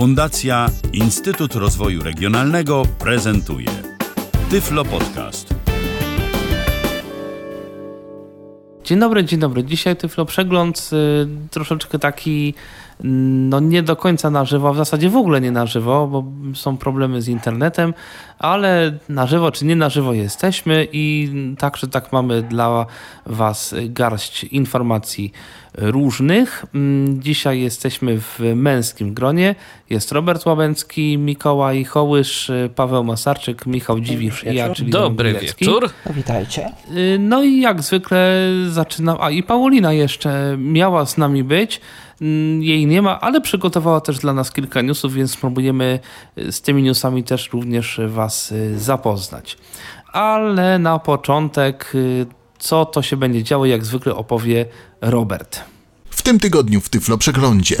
Fundacja Instytut Rozwoju Regionalnego prezentuje Tyflo Podcast. Dzień dobry, dzień dobry. Dzisiaj Tyflo Przegląd, y, troszeczkę taki no nie do końca na żywo, w zasadzie w ogóle nie na żywo, bo są problemy z internetem, ale na żywo czy nie na żywo jesteśmy i także tak mamy dla Was garść informacji różnych. Dzisiaj jesteśmy w męskim gronie. Jest Robert Łabęcki, Mikołaj Hołysz, Paweł Masarczyk, Michał Dziwisz i ja, czyli Dobry wieczór. No, witajcie. No i jak zwykle zaczynam, a i Paulina jeszcze miała z nami być. Mm, jej nie ma, ale przygotowała też dla nas kilka newsów, więc spróbujemy y, z tymi newsami też również Was y, zapoznać. Ale na początek, y, co to się będzie działo, jak zwykle opowie Robert. W tym tygodniu w Tyflo Przeglądzie.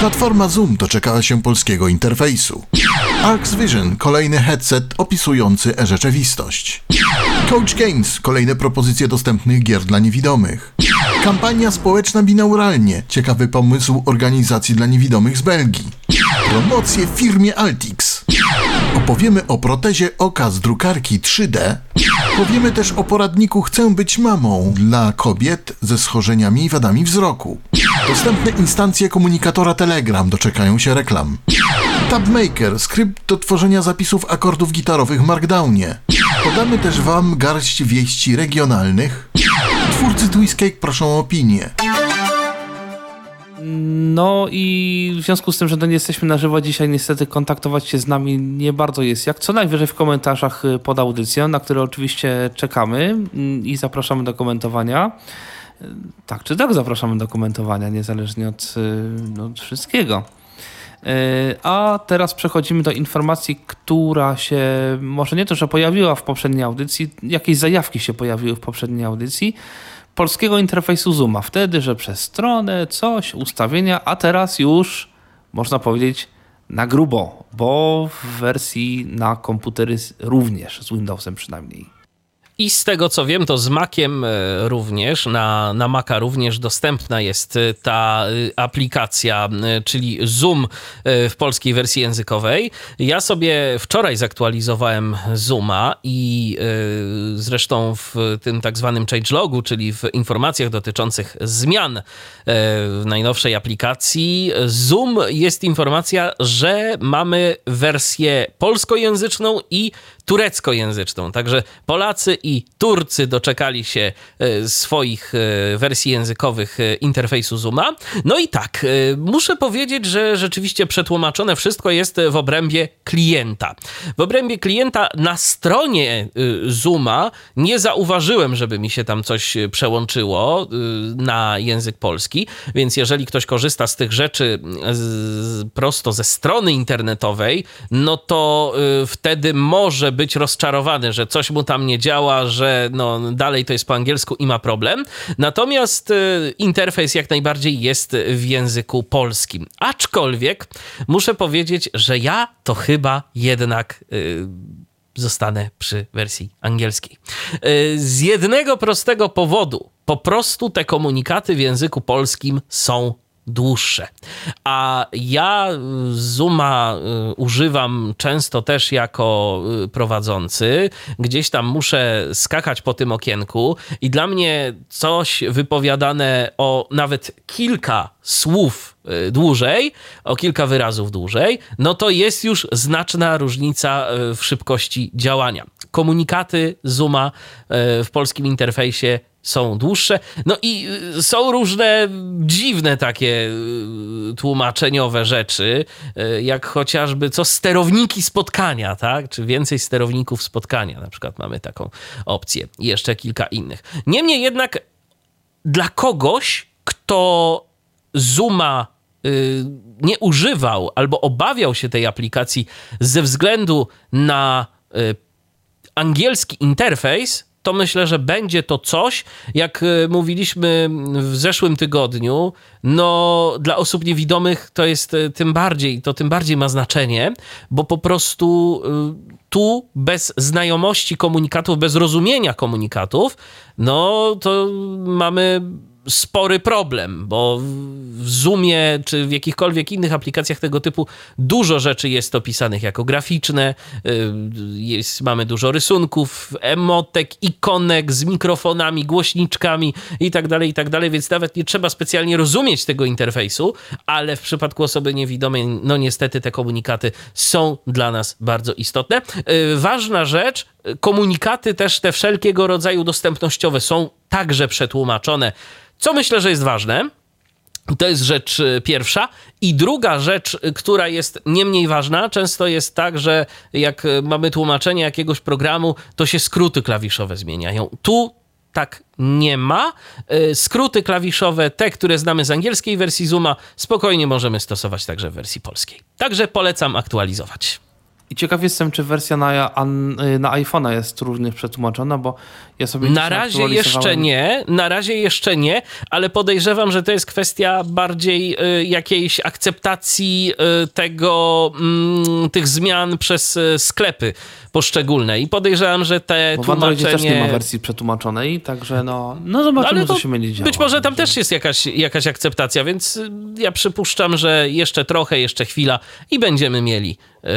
Platforma Zoom doczekała się polskiego interfejsu. Arx Vision, kolejny headset opisujący e-rzeczywistość. Coach Games, kolejne propozycje dostępnych gier dla niewidomych. Kampania społeczna binauralnie, ciekawy pomysł organizacji dla niewidomych z Belgii. Promocje w firmie Altix. Opowiemy o protezie oka z drukarki 3D. Powiemy też o poradniku Chcę być mamą dla kobiet ze schorzeniami i wadami wzroku. Dostępne instancje komunikatora Telegram doczekają się reklam. Tabmaker, skrypt do tworzenia zapisów akordów gitarowych w Markdownie. Podamy też Wam garść wieści regionalnych. Twórcy Twiscake proszą o opinię. No i w związku z tym, że no nie jesteśmy na żywo dzisiaj, niestety kontaktować się z nami nie bardzo jest jak. Co najwyżej w komentarzach y, pod audycją, na które oczywiście czekamy mm, i zapraszamy do komentowania. Y, tak czy tak zapraszamy do komentowania, niezależnie od, y, od wszystkiego. A teraz przechodzimy do informacji, która się może nie to, że pojawiła w poprzedniej audycji, jakieś zajawki się pojawiły w poprzedniej audycji polskiego interfejsu Zooma. Wtedy, że przez stronę, coś, ustawienia, a teraz już można powiedzieć na grubo, bo w wersji na komputery również, z Windowsem przynajmniej. I z tego co wiem, to z Maciem e, również, na, na Maca również dostępna jest e, ta e, aplikacja, czyli Zoom w polskiej wersji językowej. Ja sobie wczoraj zaktualizowałem Zooma i zresztą w tym tak zwanym changelogu, czyli w informacjach dotyczących zmian w najnowszej aplikacji Zoom jest informacja, że mamy wersję polskojęzyczną i tureckojęzyczną. Także Polacy i Turcy doczekali się e, swoich e, wersji językowych e, interfejsu Zooma. No i tak, muszę powiedzieć, że rzeczywiście przetłumaczone wszystko jest w obrębie klienta. W obrębie klienta na stronie Zooma nie zauważyłem, żeby mi się tam coś przełączyło na język polski, więc jeżeli ktoś korzysta z tych rzeczy prosto ze strony internetowej, no to wtedy może być rozczarowany, że coś mu tam nie działa, że no, dalej to jest po angielsku i ma problem. Natomiast y, interfejs jak najbardziej jest w języku polskim. Aczkolwiek muszę powiedzieć, że ja to chyba jednak. Y, zostanę przy wersji angielskiej. Y, z jednego prostego powodu, po prostu te komunikaty w języku polskim są dłuższe. A ja Zooma y, używam często też jako y, prowadzący. Gdzieś tam muszę skakać po tym okienku i dla mnie coś wypowiadane o nawet kilka słów y, dłużej, o kilka wyrazów dłużej, no to jest już znaczna różnica w szybkości działania. Komunikaty Zooma w polskim interfejsie są dłuższe. No i y, są różne dziwne takie y, tłumaczeniowe rzeczy, y, jak chociażby co sterowniki spotkania, tak? Czy więcej sterowników spotkania, na przykład mamy taką opcję i jeszcze kilka innych. Niemniej jednak dla kogoś, kto Zooma nie używał albo obawiał się tej aplikacji ze względu na angielski interfejs, to myślę, że będzie to coś, jak e, mówiliśmy w zeszłym tygodniu, no dla osób niewidomych to jest e, tym bardziej, to tym bardziej ma znaczenie, bo po prostu e, tu bez znajomości komunikatów, bez rozumienia komunikatów, no to mamy spory problem, bo w Zoomie czy w jakichkolwiek innych aplikacjach tego typu dużo rzeczy jest opisanych jako graficzne, y, jest, mamy dużo rysunków, emotek, ikonek z mikrofonami, głośniczkami i tak dalej, i tak więc nawet nie trzeba specjalnie rozumieć tego interfejsu, ale w przypadku osoby niewidomej, no niestety te komunikaty są dla nas bardzo istotne. Y, ważna rzecz, komunikaty też te wszelkiego rodzaju dostępnościowe są także przetłumaczone co myślę, że jest ważne. To jest rzecz y, pierwsza. I druga rzecz, y, która jest nie mniej ważna, często jest tak, że jak y, mamy tłumaczenie jakiegoś programu, to się skróty klawiszowe zmieniają. Tu tak nie ma. Skróty klawiszowe, te, które znamy z angielskiej wersji Zooma, spokojnie możemy stosować także w wersji polskiej. Także polecam aktualizować. I ciekaw jestem, czy wersja na, na iPhone'a jest również przetłumaczona, bo ja sobie Na razie jeszcze nie, na razie jeszcze nie, ale podejrzewam, że to jest kwestia bardziej y, jakiejś akceptacji y, tego, y, tych zmian przez y, sklepy poszczególne i podejrzewam, że te bo tłumaczenie... też nie ma wersji przetłumaczonej, także no, no zobaczymy, ale co się będzie działo. Być może tam też jest jakaś, jakaś akceptacja, więc y, ja przypuszczam, że jeszcze trochę, jeszcze chwila i będziemy mieli yy,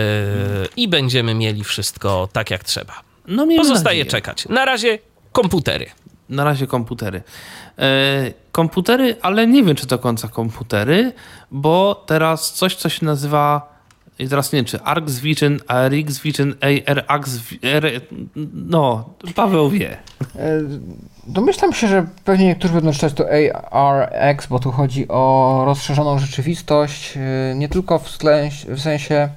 i będziemy mieli wszystko tak, jak trzeba. No, Pozostaje nadzieję. czekać. Na razie komputery. Na razie komputery. E, komputery, ale nie wiem, czy do końca komputery, bo teraz coś, co się nazywa i teraz nie wiem, czy ARX Vision, ARX Vision, ARX, no, Paweł wie. E, domyślam się, że pewnie niektórzy będą czytać to ARX, bo tu chodzi o rozszerzoną rzeczywistość, nie tylko w, w sensie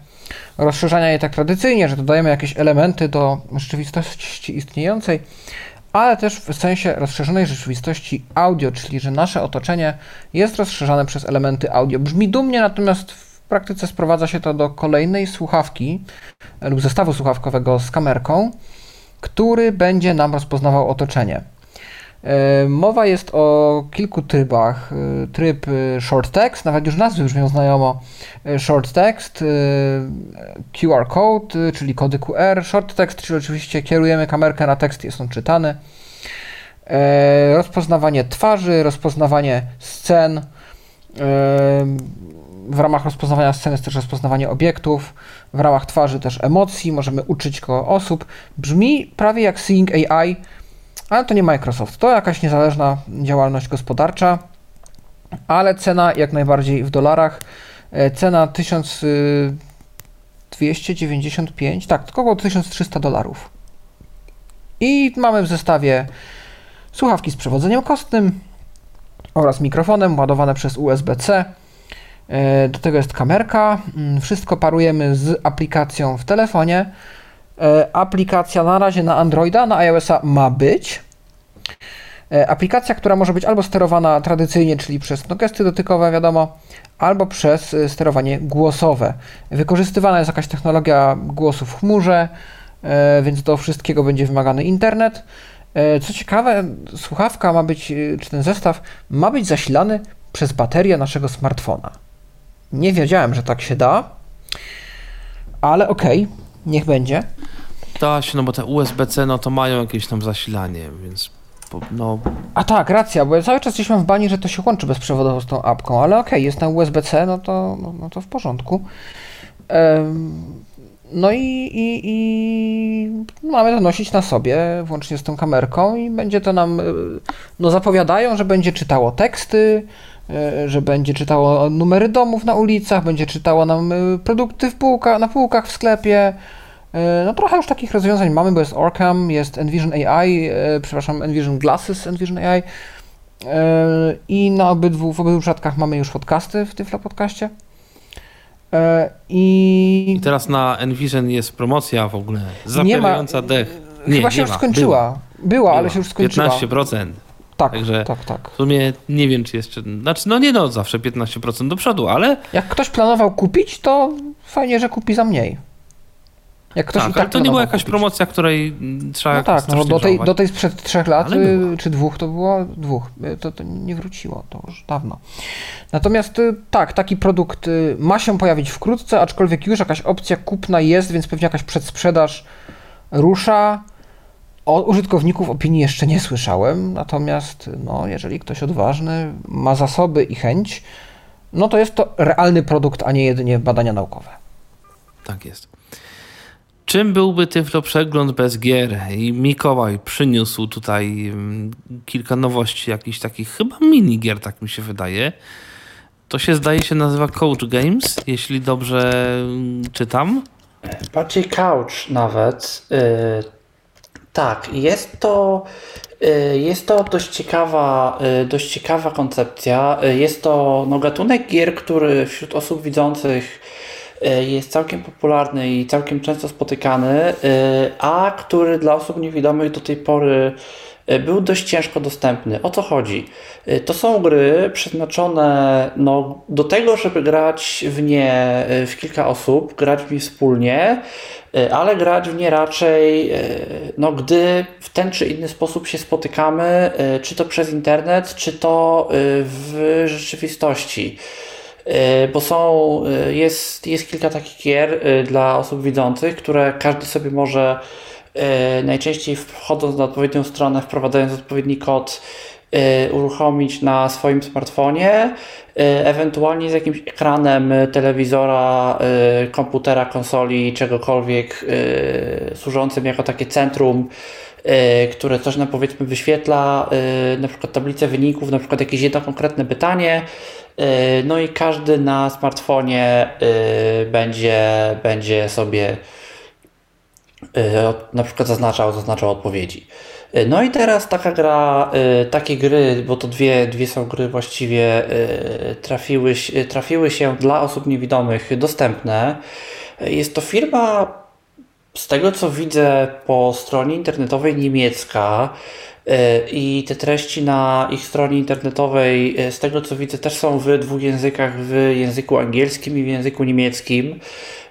rozszerzania jej tak tradycyjnie, że dodajemy jakieś elementy do rzeczywistości istniejącej, ale też w sensie rozszerzonej rzeczywistości audio, czyli że nasze otoczenie jest rozszerzane przez elementy audio. Brzmi dumnie, natomiast w praktyce sprowadza się to do kolejnej słuchawki lub zestawu słuchawkowego z kamerką, który będzie nam rozpoznawał otoczenie. E, mowa jest o kilku trybach. E, tryb e, short text, nawet już nazwy brzmią znajomo. Short text, QR code, czyli kody QR. Short text, czyli oczywiście kierujemy kamerkę na tekst, jest on czytany. Rozpoznawanie twarzy, rozpoznawanie scen. W ramach rozpoznawania scen jest też rozpoznawanie obiektów. W ramach twarzy też emocji, możemy uczyć go osób. Brzmi prawie jak Seeing AI, ale to nie Microsoft, to jakaś niezależna działalność gospodarcza, ale cena jak najbardziej w dolarach. E, cena 1295, tak, tylko około 1300 dolarów. I mamy w zestawie słuchawki z przewodzeniem kostnym oraz mikrofonem ładowane przez USB-C. E, do tego jest kamerka. Mm, wszystko parujemy z aplikacją w telefonie. E, aplikacja na razie na Androida, na iOS-a ma być. E, aplikacja, która może być albo sterowana tradycyjnie, czyli przez no, gesty dotykowe, wiadomo, albo przez e, sterowanie głosowe. Wykorzystywana jest jakaś technologia głosu w chmurze, więc do wszystkiego będzie wymagany internet. Co ciekawe, słuchawka ma być, czy ten zestaw ma być zasilany przez baterię naszego smartfona. Nie wiedziałem, że tak się da, ale okej, okay, niech będzie. Da się, no bo te USB-C no to mają jakieś tam zasilanie, więc no... A tak, racja, bo ja cały czas gdzieś mam w bani, że to się łączy bezprzewodowo z tą apką, ale okej, okay, jest na USB-C, no to, no, no, to w porządku. no i, i, i, mamy to nosić na sobie, włącznie z tą kamerką i będzie to nam, no zapowiadają, że będzie czytało teksty, E, że będzie czytało numery domów na ulicach, będzie czytało nam e, produkty w półka, na półkach w sklepie. E, no trochę już takich rozwiązań mamy, bo jest Orcam, jest Envision AI, przepraszam, Envision Glasses, Envision AI i na obydwu, w obydwu przypadkach mamy już podcasty w Tyflo Podcaście. I... I teraz na Envision jest promocja w ogóle, zapierająca dech. Nie, Chyba się już skończyła. Była, Była, ale się już skończyła. 15%. Tak, Także tak, tak. W sumie nie wiem, czy jeszcze. Znaczy, no nie no, zawsze 15% do przodu, ale. Jak ktoś planował kupić, to fajnie, że kupi za mniej. Jak ktoś tak, i tak ale to nie była jakaś kupić. promocja, której trzeba No tak, no do tej, do tej sprzed trzech lat y, czy dwóch to było dwóch. Y, to, to nie wróciło, to już dawno. Natomiast y, tak, taki produkt ma się pojawić wkrótce, aczkolwiek już jakaś opcja kupna jest, więc pewnie jakaś przedsprzedaż rusza Od użytkowników opinii jeszcze nie słyszałem, natomiast no, jeżeli ktoś odważny ma zasoby i chęć, no to jest to realny produkt, a nie jedynie badania naukowe. Tak jest. Czym byłby Tyflo Przegląd bez gier? I Mikołaj przyniósł tutaj mm, kilka nowości, jakichś takich chyba mini gier, tak mi się wydaje. To się zdaje się nazywa Coach Games, jeśli dobrze mm, czytam. Bardziej couch nawet. Yy, tak, jest to, yy, jest to dość ciekawa, yy, dość ciekawa koncepcja. Jest to no, gatunek gier, który wśród osób widzących jest całkiem popularny i całkiem często spotykany, yy, a który dla osób niewidomych do tej pory yy, był dość ciężko dostępny. O co chodzi? To są gry przeznaczone no, do tego, żeby grać w nie w kilka osób, grać w nie wspólnie, ale grać w nie raczej, no, gdy w ten czy inny sposób się spotykamy, czy to przez internet, czy to w rzeczywistości. Yy, Bo są, yy, jest, jest kilka takich gier yy, dla osób widzących, które każdy sobie może najczęściej wchodząc na odpowiednią stronę, wprowadzając odpowiedni kod, uruchomić na swoim smartfonie, ewentualnie z jakimś ekranem telewizora, komputera, konsoli, czegokolwiek służącym jako takie centrum, które coś nam powiedzmy wyświetla, na przykład tablicę wyników, na przykład jakieś jedno konkretne pytanie, no i każdy na smartfonie yy, będzie, będzie sobie od- na przykład zaznaczał, zaznaczał odpowiedzi. No i teraz taka gra, takie gry, bo to dwie, dwie są gry właściwie trafiły, trafiły się dla osób niewidomych dostępne. Jest to firma z tego co widzę po stronie internetowej niemiecka yy, i te treści na ich stronie internetowej, yy, z tego co widzę, też są w dwóch językach, w języku angielskim i w języku niemieckim,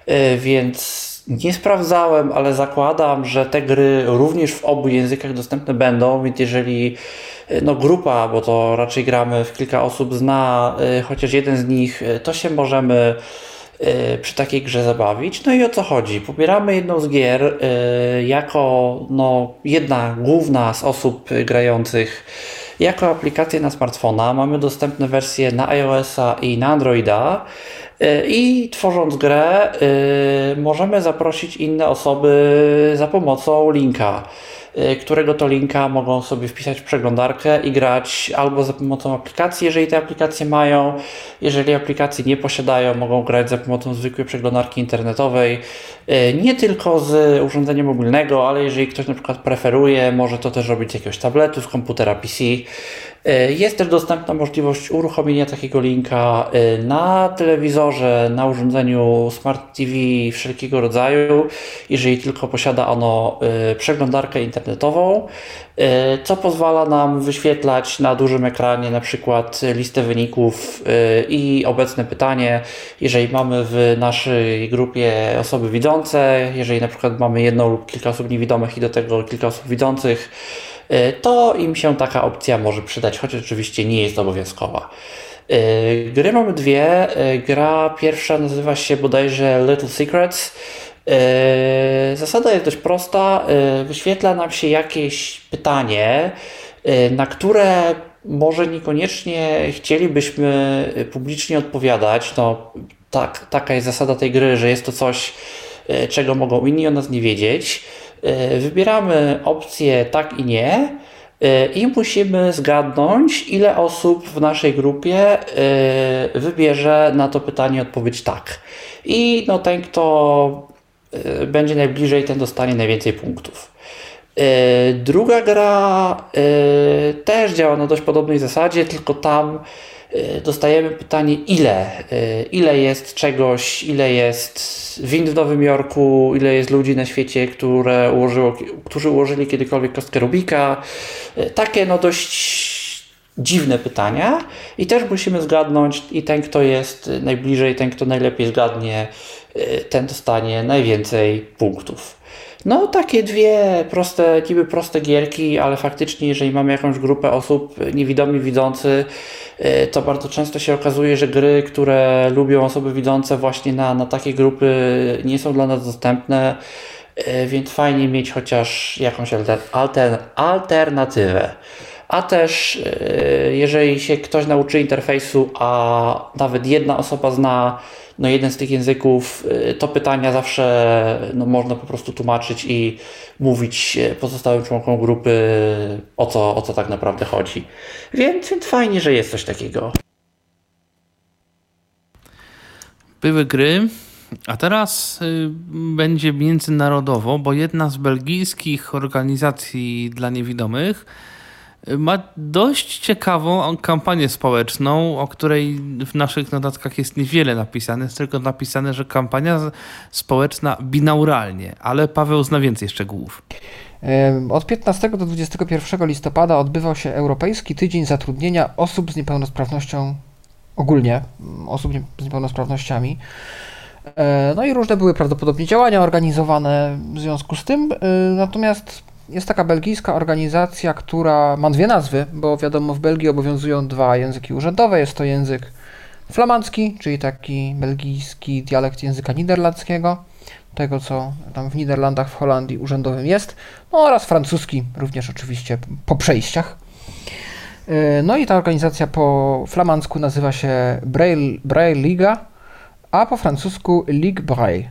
yy, więc nie sprawdzałem, ale zakładam, że te gry również w obu językach dostępne będą, więc jeżeli no, grupa, bo to raczej gramy w kilka osób, zna chociaż jeden z nich, to się możemy y, przy takiej grze zabawić. No i o co chodzi? Pobieramy jedną z gier y, jako no, jedna główna z osób y, grających jako aplikację na smartfona. Mamy dostępne wersje na iOS-a i na Androida. Y, I tworząc grę, y, możemy zaprosić inne osoby za pomocą linka, y, którego to linka mogą sobie wpisać w przeglądarkę i grać albo za pomocą aplikacji, jeżeli te aplikacje mają, jeżeli aplikacji nie posiadają, mogą grać za pomocą zwykłej przeglądarki internetowej, y, nie tylko z urządzenia mobilnego, ale jeżeli ktoś na przykład preferuje, może to też robić z jakiegoś tabletu, z komputera PC. Y, Jest też dostępna możliwość uruchomienia takiego linka y, na telewizorze, na urządzeniu Smart TV wszelkiego rodzaju, jeżeli tylko posiada ono y, przeglądarkę internetową, co pozwala nam wyświetlać na dużym ekranie na przykład listę wyników i obecne pytanie, jeżeli mamy w naszej grupie osoby widzące, jeżeli na przykład mamy jedną lub kilka osób niewidomych i do tego kilka osób widzących, to im się taka opcja może przydać, choć oczywiście nie jest obowiązkowa. Y, Gry mamy dwie. Y, Gra pierwsza nazywa się bodajże Little Secrets. Zasada jest dość prosta. Wyświetla nam się jakieś pytanie, na które może niekoniecznie chcielibyśmy publicznie odpowiadać. No, tak, taka jest zasada tej gry, że jest to coś, czego mogą inni o nas nie wiedzieć. Y, Wybieramy opcję tak i nie. Y, I musimy zgadnąć, ile osób w naszej grupie y, wybierze na to pytanie odpowiedź tak. I no, ten, kto będzie najbliżej, ten dostanie najwięcej punktów. Druga gra też działa na dość podobnej zasadzie, tylko tam dostajemy pytanie ile. Y, Ile jest czegoś, ile jest wind w Nowym Jorku, ile jest ludzi na świecie, które ułożyło, którzy ułożyli kiedykolwiek kostkę Rubika. Y, Takie no dość dziwne pytania i też musimy zgadnąć i ten, kto jest najbliżej, ten, kto najlepiej zgadnie, ten dostanie najwięcej punktów. No, takie dwie proste, niby proste gierki, ale faktycznie, jeżeli mamy jakąś grupę osób y, niewidomi, widzący, y, to bardzo często się okazuje, że gry, które lubią osoby widzące właśnie na, na takie grupy nie są dla nas dostępne. więc fajnie mieć chociaż jakąś alter, alter, alternatywę. A też, jeżeli się ktoś nauczy interfejsu, a nawet jedna osoba zna no jeden z tych języków, y, to pytania zawsze no, można po prostu tłumaczyć i mówić pozostałym członkom grupy o co, o co tak naprawdę chodzi. Więc, więc fajnie, że jest coś takiego. Były gry, a teraz y, będzie międzynarodowo, bo jedna z belgijskich organizacji dla niewidomych ma dość ciekawą kampanię społeczną, o której w naszych notatkach jest niewiele napisane. Jest tylko napisane, że kampania społeczna binauralnie, ale Paweł zna więcej szczegółów. Od 15 do 21 listopada odbywał się Europejski Tydzień Zatrudnienia Osób z Niepełnosprawnością ogólnie, mm, osób z niepełnosprawnościami. E, no i różne były prawdopodobnie działania organizowane w związku z tym, e, natomiast jest taka belgijska organizacja, która ma dwie nazwy, bo wiadomo, w Belgii obowiązują dwa języki urzędowe. Jest to język flamandzki, czyli taki belgijski dialekt języka niderlandzkiego, tego co tam w Niderlandach, w Holandii urzędowym jest, no oraz francuski, również oczywiście po przejściach. E, no i ta organizacja po flamandzku nazywa się Braille, Braille Liga, a po francusku Ligue Braille.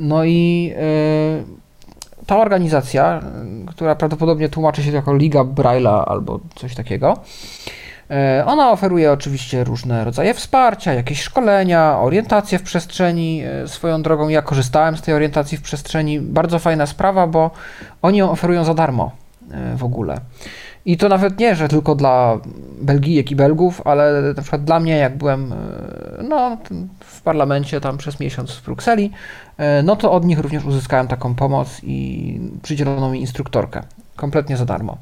No i yy, ta organizacja, która prawdopodobnie tłumaczy się jako Liga Braille'a albo coś takiego, e, ona oferuje oczywiście różne rodzaje wsparcia, jakieś szkolenia, orientację w przestrzeni. E, swoją drogą ja korzystałem z tej orientacji w przestrzeni. Bardzo fajna sprawa, bo oni ją oferują za darmo w ogóle. I to nawet nie, że tylko dla Belgijek i Belgów, ale na przykład dla mnie, jak byłem no, w parlamencie tam przez miesiąc w Brukseli, E, no to od nich również uzyskałem taką pomoc i przydzielono mi instruktorkę. Kompletnie za darmo.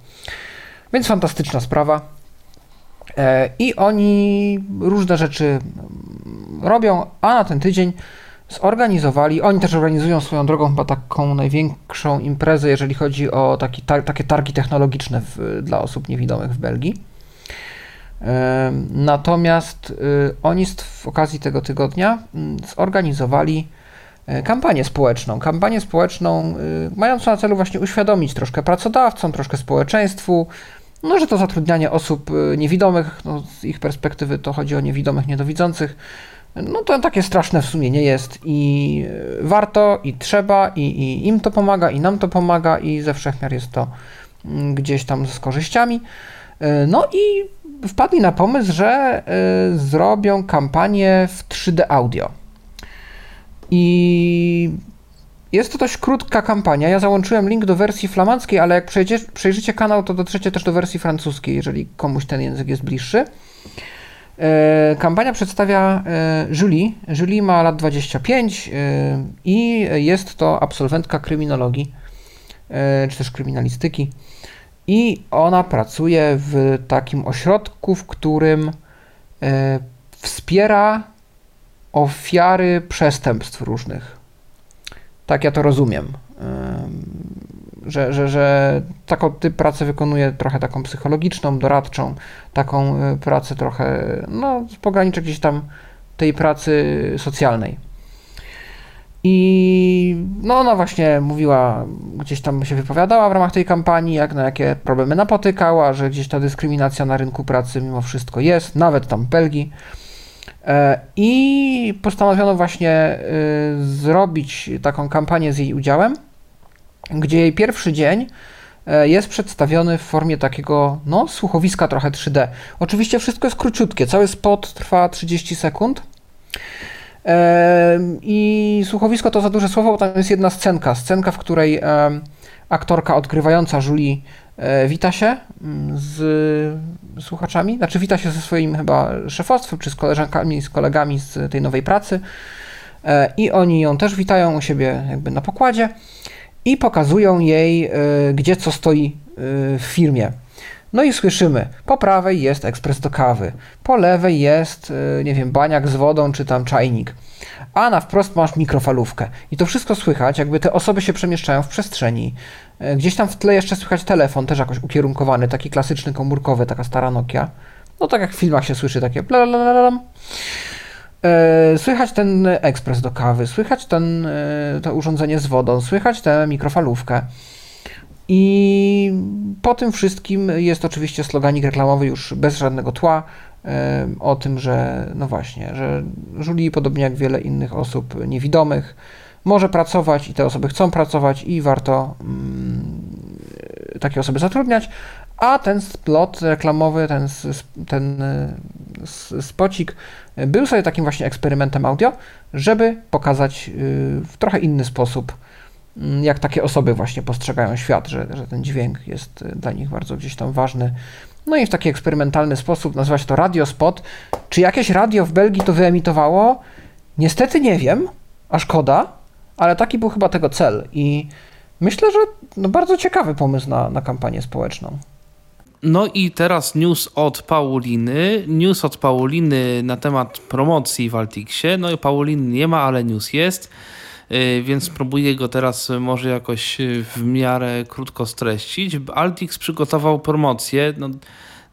Więc fantastyczna sprawa. E, I oni różne rzeczy robią, a na ten tydzień zorganizowali, oni też organizują swoją drogą chyba taką największą imprezę, jeżeli chodzi o taki, tar takie targi technologiczne w, dla osób niewidomych w Belgii. Natomiast y, oni w okazji tego tygodnia mm, zorganizowali E, kampanię społeczną. Kampanię społeczną y, mającą na celu właśnie uświadomić troszkę pracodawcom, troszkę społeczeństwu, no, że to zatrudnianie osób y, niewidomych, no, z ich perspektywy to chodzi o niewidomych, niedowidzących, no to takie straszne w sumie nie jest i warto, i trzeba, i, i im to pomaga, i nam to pomaga, i ze wszechmiar jest to mm, gdzieś tam z korzyściami. No i wpadli na pomysł, że zrobią kampanię w 3D audio. I jest to dość krótka kampania. Ja załączyłem link do wersji flamandzkiej, ale jak przejrzycie kanał, to dotrzecie też do wersji francuskiej, jeżeli komuś ten język jest bliższy. E, kampania przedstawia e, Julie. Julie ma lat 25 e, i jest to absolwentka kryminologii, czy też kryminalistyki. I ona pracuje w takim ośrodku, w którym wspiera ofiary przestępstw różnych. Tak ja to rozumiem. Że, że, że taką typ pracy wykonuje trochę taką psychologiczną, doradczą, taką e, pracę trochę, no, z pograniczy gdzieś tam tej pracy socjalnej. I no ona właśnie mówiła, gdzieś tam się wypowiadała w ramach tej kampanii, jak na jakie problemy napotykała, że gdzieś ta dyskryminacja na rynku pracy mimo wszystko jest, nawet tam Belgii. E, I postanowiono właśnie e, zrobić taką kampanię z jej udziałem, gdzie jej pierwszy dzień e, jest przedstawiony w formie takiego, no, słuchowiska trochę 3D. Oczywiście wszystko jest króciutkie, cały spot trwa 30 sekund. I słuchowisko to za duże słowo, bo tam jest jedna scenka, scenka, w której aktorka odgrywająca Julie E, wita się mm, z słuchaczami, znaczy wita się ze swoim chyba szefostwem, czy z koleżankami, z kolegami z tej nowej pracy e, i oni ją też witają u siebie jakby na pokładzie i pokazują jej, e, gdzie co stoi w firmie. No i słyszymy, po prawej jest ekspres do kawy, po lewej jest, nie wiem, baniak z wodą czy tam czajnik, a na wprost masz mikrofalówkę. I to wszystko słychać, jakby te osoby się przemieszczają w przestrzeni. Gdzieś tam w tle jeszcze słychać telefon, też jakoś ukierunkowany, taki klasyczny komórkowy, taka stara Nokia. No tak jak w filmach się słyszy, takie blablabla. Słychać ten ekspres do kawy, słychać ten, e, to urządzenie z wodą, słychać tę mikrofalówkę. I po tym wszystkim jest oczywiście sloganik reklamowy już bez żadnego tła e, o tym, że no właśnie, że Julie, podobnie jak wiele innych osób niewidomych, może pracować i te osoby chcą pracować i warto mm, takie osoby zatrudniać, a ten splot reklamowy, ten, ten spocik był sobie takim właśnie eksperymentem audio, żeby pokazać y, w trochę inny sposób, mm, jak takie osoby właśnie postrzegają świat, że, że ten dźwięk jest y, dla nich bardzo gdzieś tam ważny. No i w taki eksperymentalny sposób nazywa się to radiospot. Czy jakieś radio w Belgii to wyemitowało? Niestety nie wiem, a szkoda, ale taki był chyba tego cel i myślę, że no bardzo ciekawy pomysł na, na kampanię społeczną. No i teraz news od Pauliny. News od Pauliny na temat promocji w Altixie. No i Pauliny nie ma, ale news jest, y, więc spróbuję go teraz może jakoś y, w miarę krótko streścić. Altix przygotował promocję. No,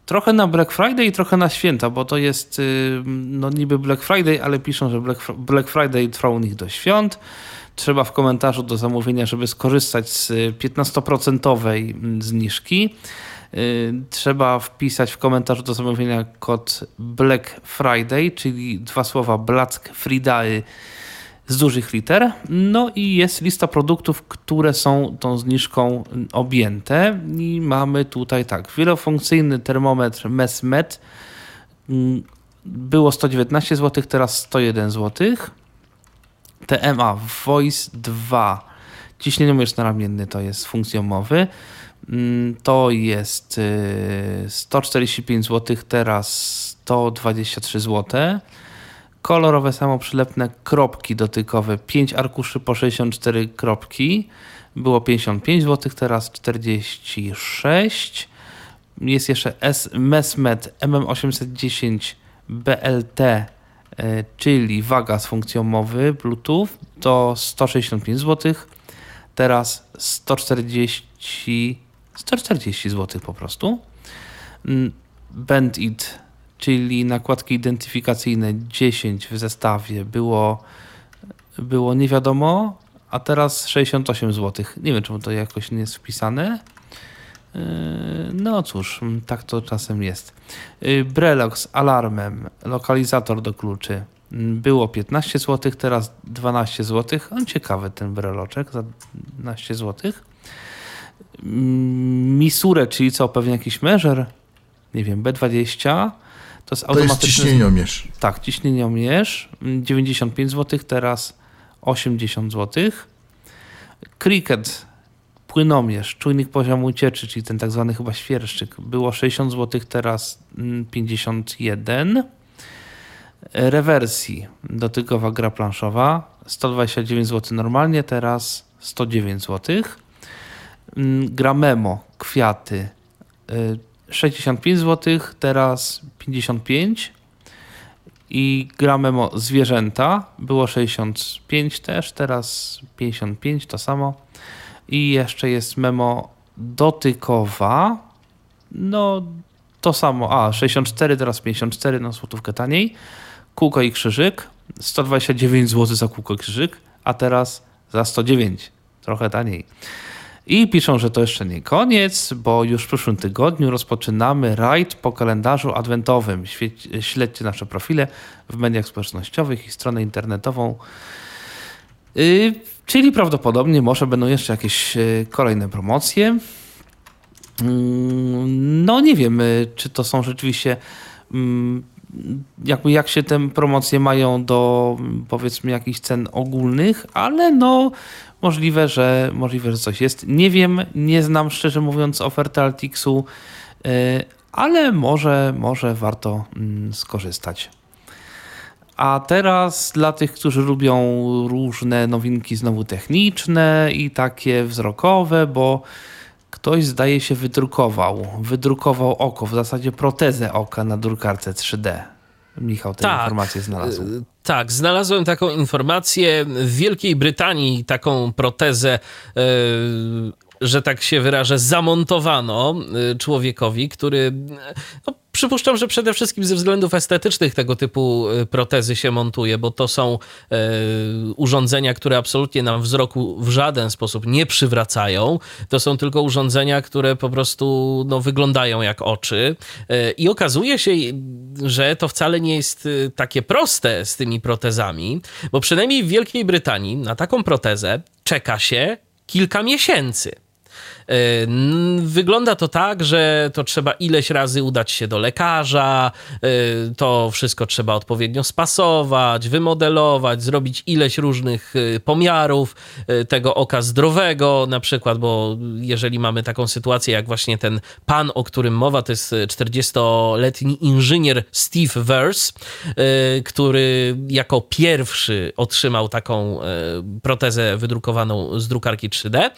trochę na Black Friday i trochę na święta, bo to jest y, no niby Black Friday, ale piszą, że Black, Black Friday trwa u nich do świąt. Trzeba w komentarzu do zamówienia, żeby skorzystać z 15% zniżki. Y, trzeba wpisać w komentarzu do zamówienia kod Black Friday, czyli dwa słowa Black Friday z dużych liter. No i jest lista produktów, które są tą zniżką objęte. I mamy tutaj tak, wielofunkcyjny termometr MESMET było 119 zł, teraz 101 zł. TMA Voice 2 ciśnieniomierz naramienny to jest funkcjomowy Mm, to jest 145 y, zł, teraz 123 zł. Kolorowe samoprzylepne kropki dotykowe, 5 arkuszy po 64 kropki. Było 55 zł, teraz 46. Jest jeszcze Mesmet MM810 BLT, czyli waga z funkcją mowy Bluetooth, to 165 zł. Teraz 140 140 zł po prostu. Mm, Bandit, czyli nakładki identyfikacyjne 10 w zestawie było, było nie wiadomo, a teraz 68 zł. Nie wiem, czemu to jakoś nie jest wpisane. Yy, no cóż, mm, tak to czasem jest. Yy, Brelox z alarmem, lokalizator do kluczy. Mm, było 15 zł, teraz 12 zł. On ciekawy ten breloczek za 12 złotych. Misurę, czyli co, pewnie jakiś measure, nie wiem, B20, to jest automatyczny... To jest ciśnieniomierz. Tak, ciśnieniomierz, 95 zł, teraz 80 zł. Cricket, płynomierz, czujnik poziomu cieczy, czyli ten tak zwany chyba świerszczyk, było 60 zł, teraz 51 rewersji dotykowa gra planszowa 129 zł normalnie, teraz 109 zł. Mm, Gramemo, kwiaty. 65 y, zł, teraz 55 i Gramemo zwierzęta było 65 też, teraz 55 to samo. I jeszcze jest memo dotykowa. No to samo, a 64 teraz 54 no złotówkę taniej. Kółko i krzyżyk. 129 zł za kółko i krzyżyk a teraz za 109 trochę taniej i piszą, że to jeszcze nie koniec, bo już w przyszłym tygodniu rozpoczynamy rajd po kalendarzu adwentowym. Śledźcie nasze profile w mediach społecznościowych i stronę internetową. Yy, czyli prawdopodobnie może będą jeszcze jakieś yy, kolejne promocje. Yy, no nie wiem, yy, czy to są rzeczywiście mm, jakby jak się te promocje mają do powiedzmy jakichś cen ogólnych, ale no Możliwe, że możliwe, że coś jest. Nie wiem, nie znam szczerze mówiąc oferty Altixu, y, ale może, może warto mm, skorzystać. A teraz dla tych, którzy lubią różne nowinki znowu techniczne i takie wzrokowe, bo ktoś zdaje się wydrukował, wydrukował oko, w zasadzie protezę oka na drukarce 3D. Michał tę tak, informację znalazł. Tak, znalazłem taką informację. W Wielkiej Brytanii taką protezę, y, że tak się wyrażę, zamontowano y, człowiekowi, który no, Przypuszczam, że przede wszystkim ze względów estetycznych tego typu e, protezy się montuje, bo to są e, urządzenia, które absolutnie nam wzroku w żaden sposób nie przywracają. To są tylko urządzenia, które po prostu no, wyglądają jak oczy. E, I okazuje się, że to wcale nie jest e, takie proste z tymi protezami, bo przynajmniej w Wielkiej Brytanii na taką protezę czeka się kilka miesięcy. E, wygląda to tak, że to trzeba ileś razy udać się do lekarza, e, to wszystko trzeba odpowiednio spasować, wymodelować, zrobić ileś różnych e, pomiarów tego oka zdrowego, na przykład, bo jeżeli mamy taką sytuację, jak właśnie ten pan, o którym mowa, to jest 40-letni inżynier Steve Verse, który jako pierwszy otrzymał taką protezę wydrukowaną z drukarki 3D,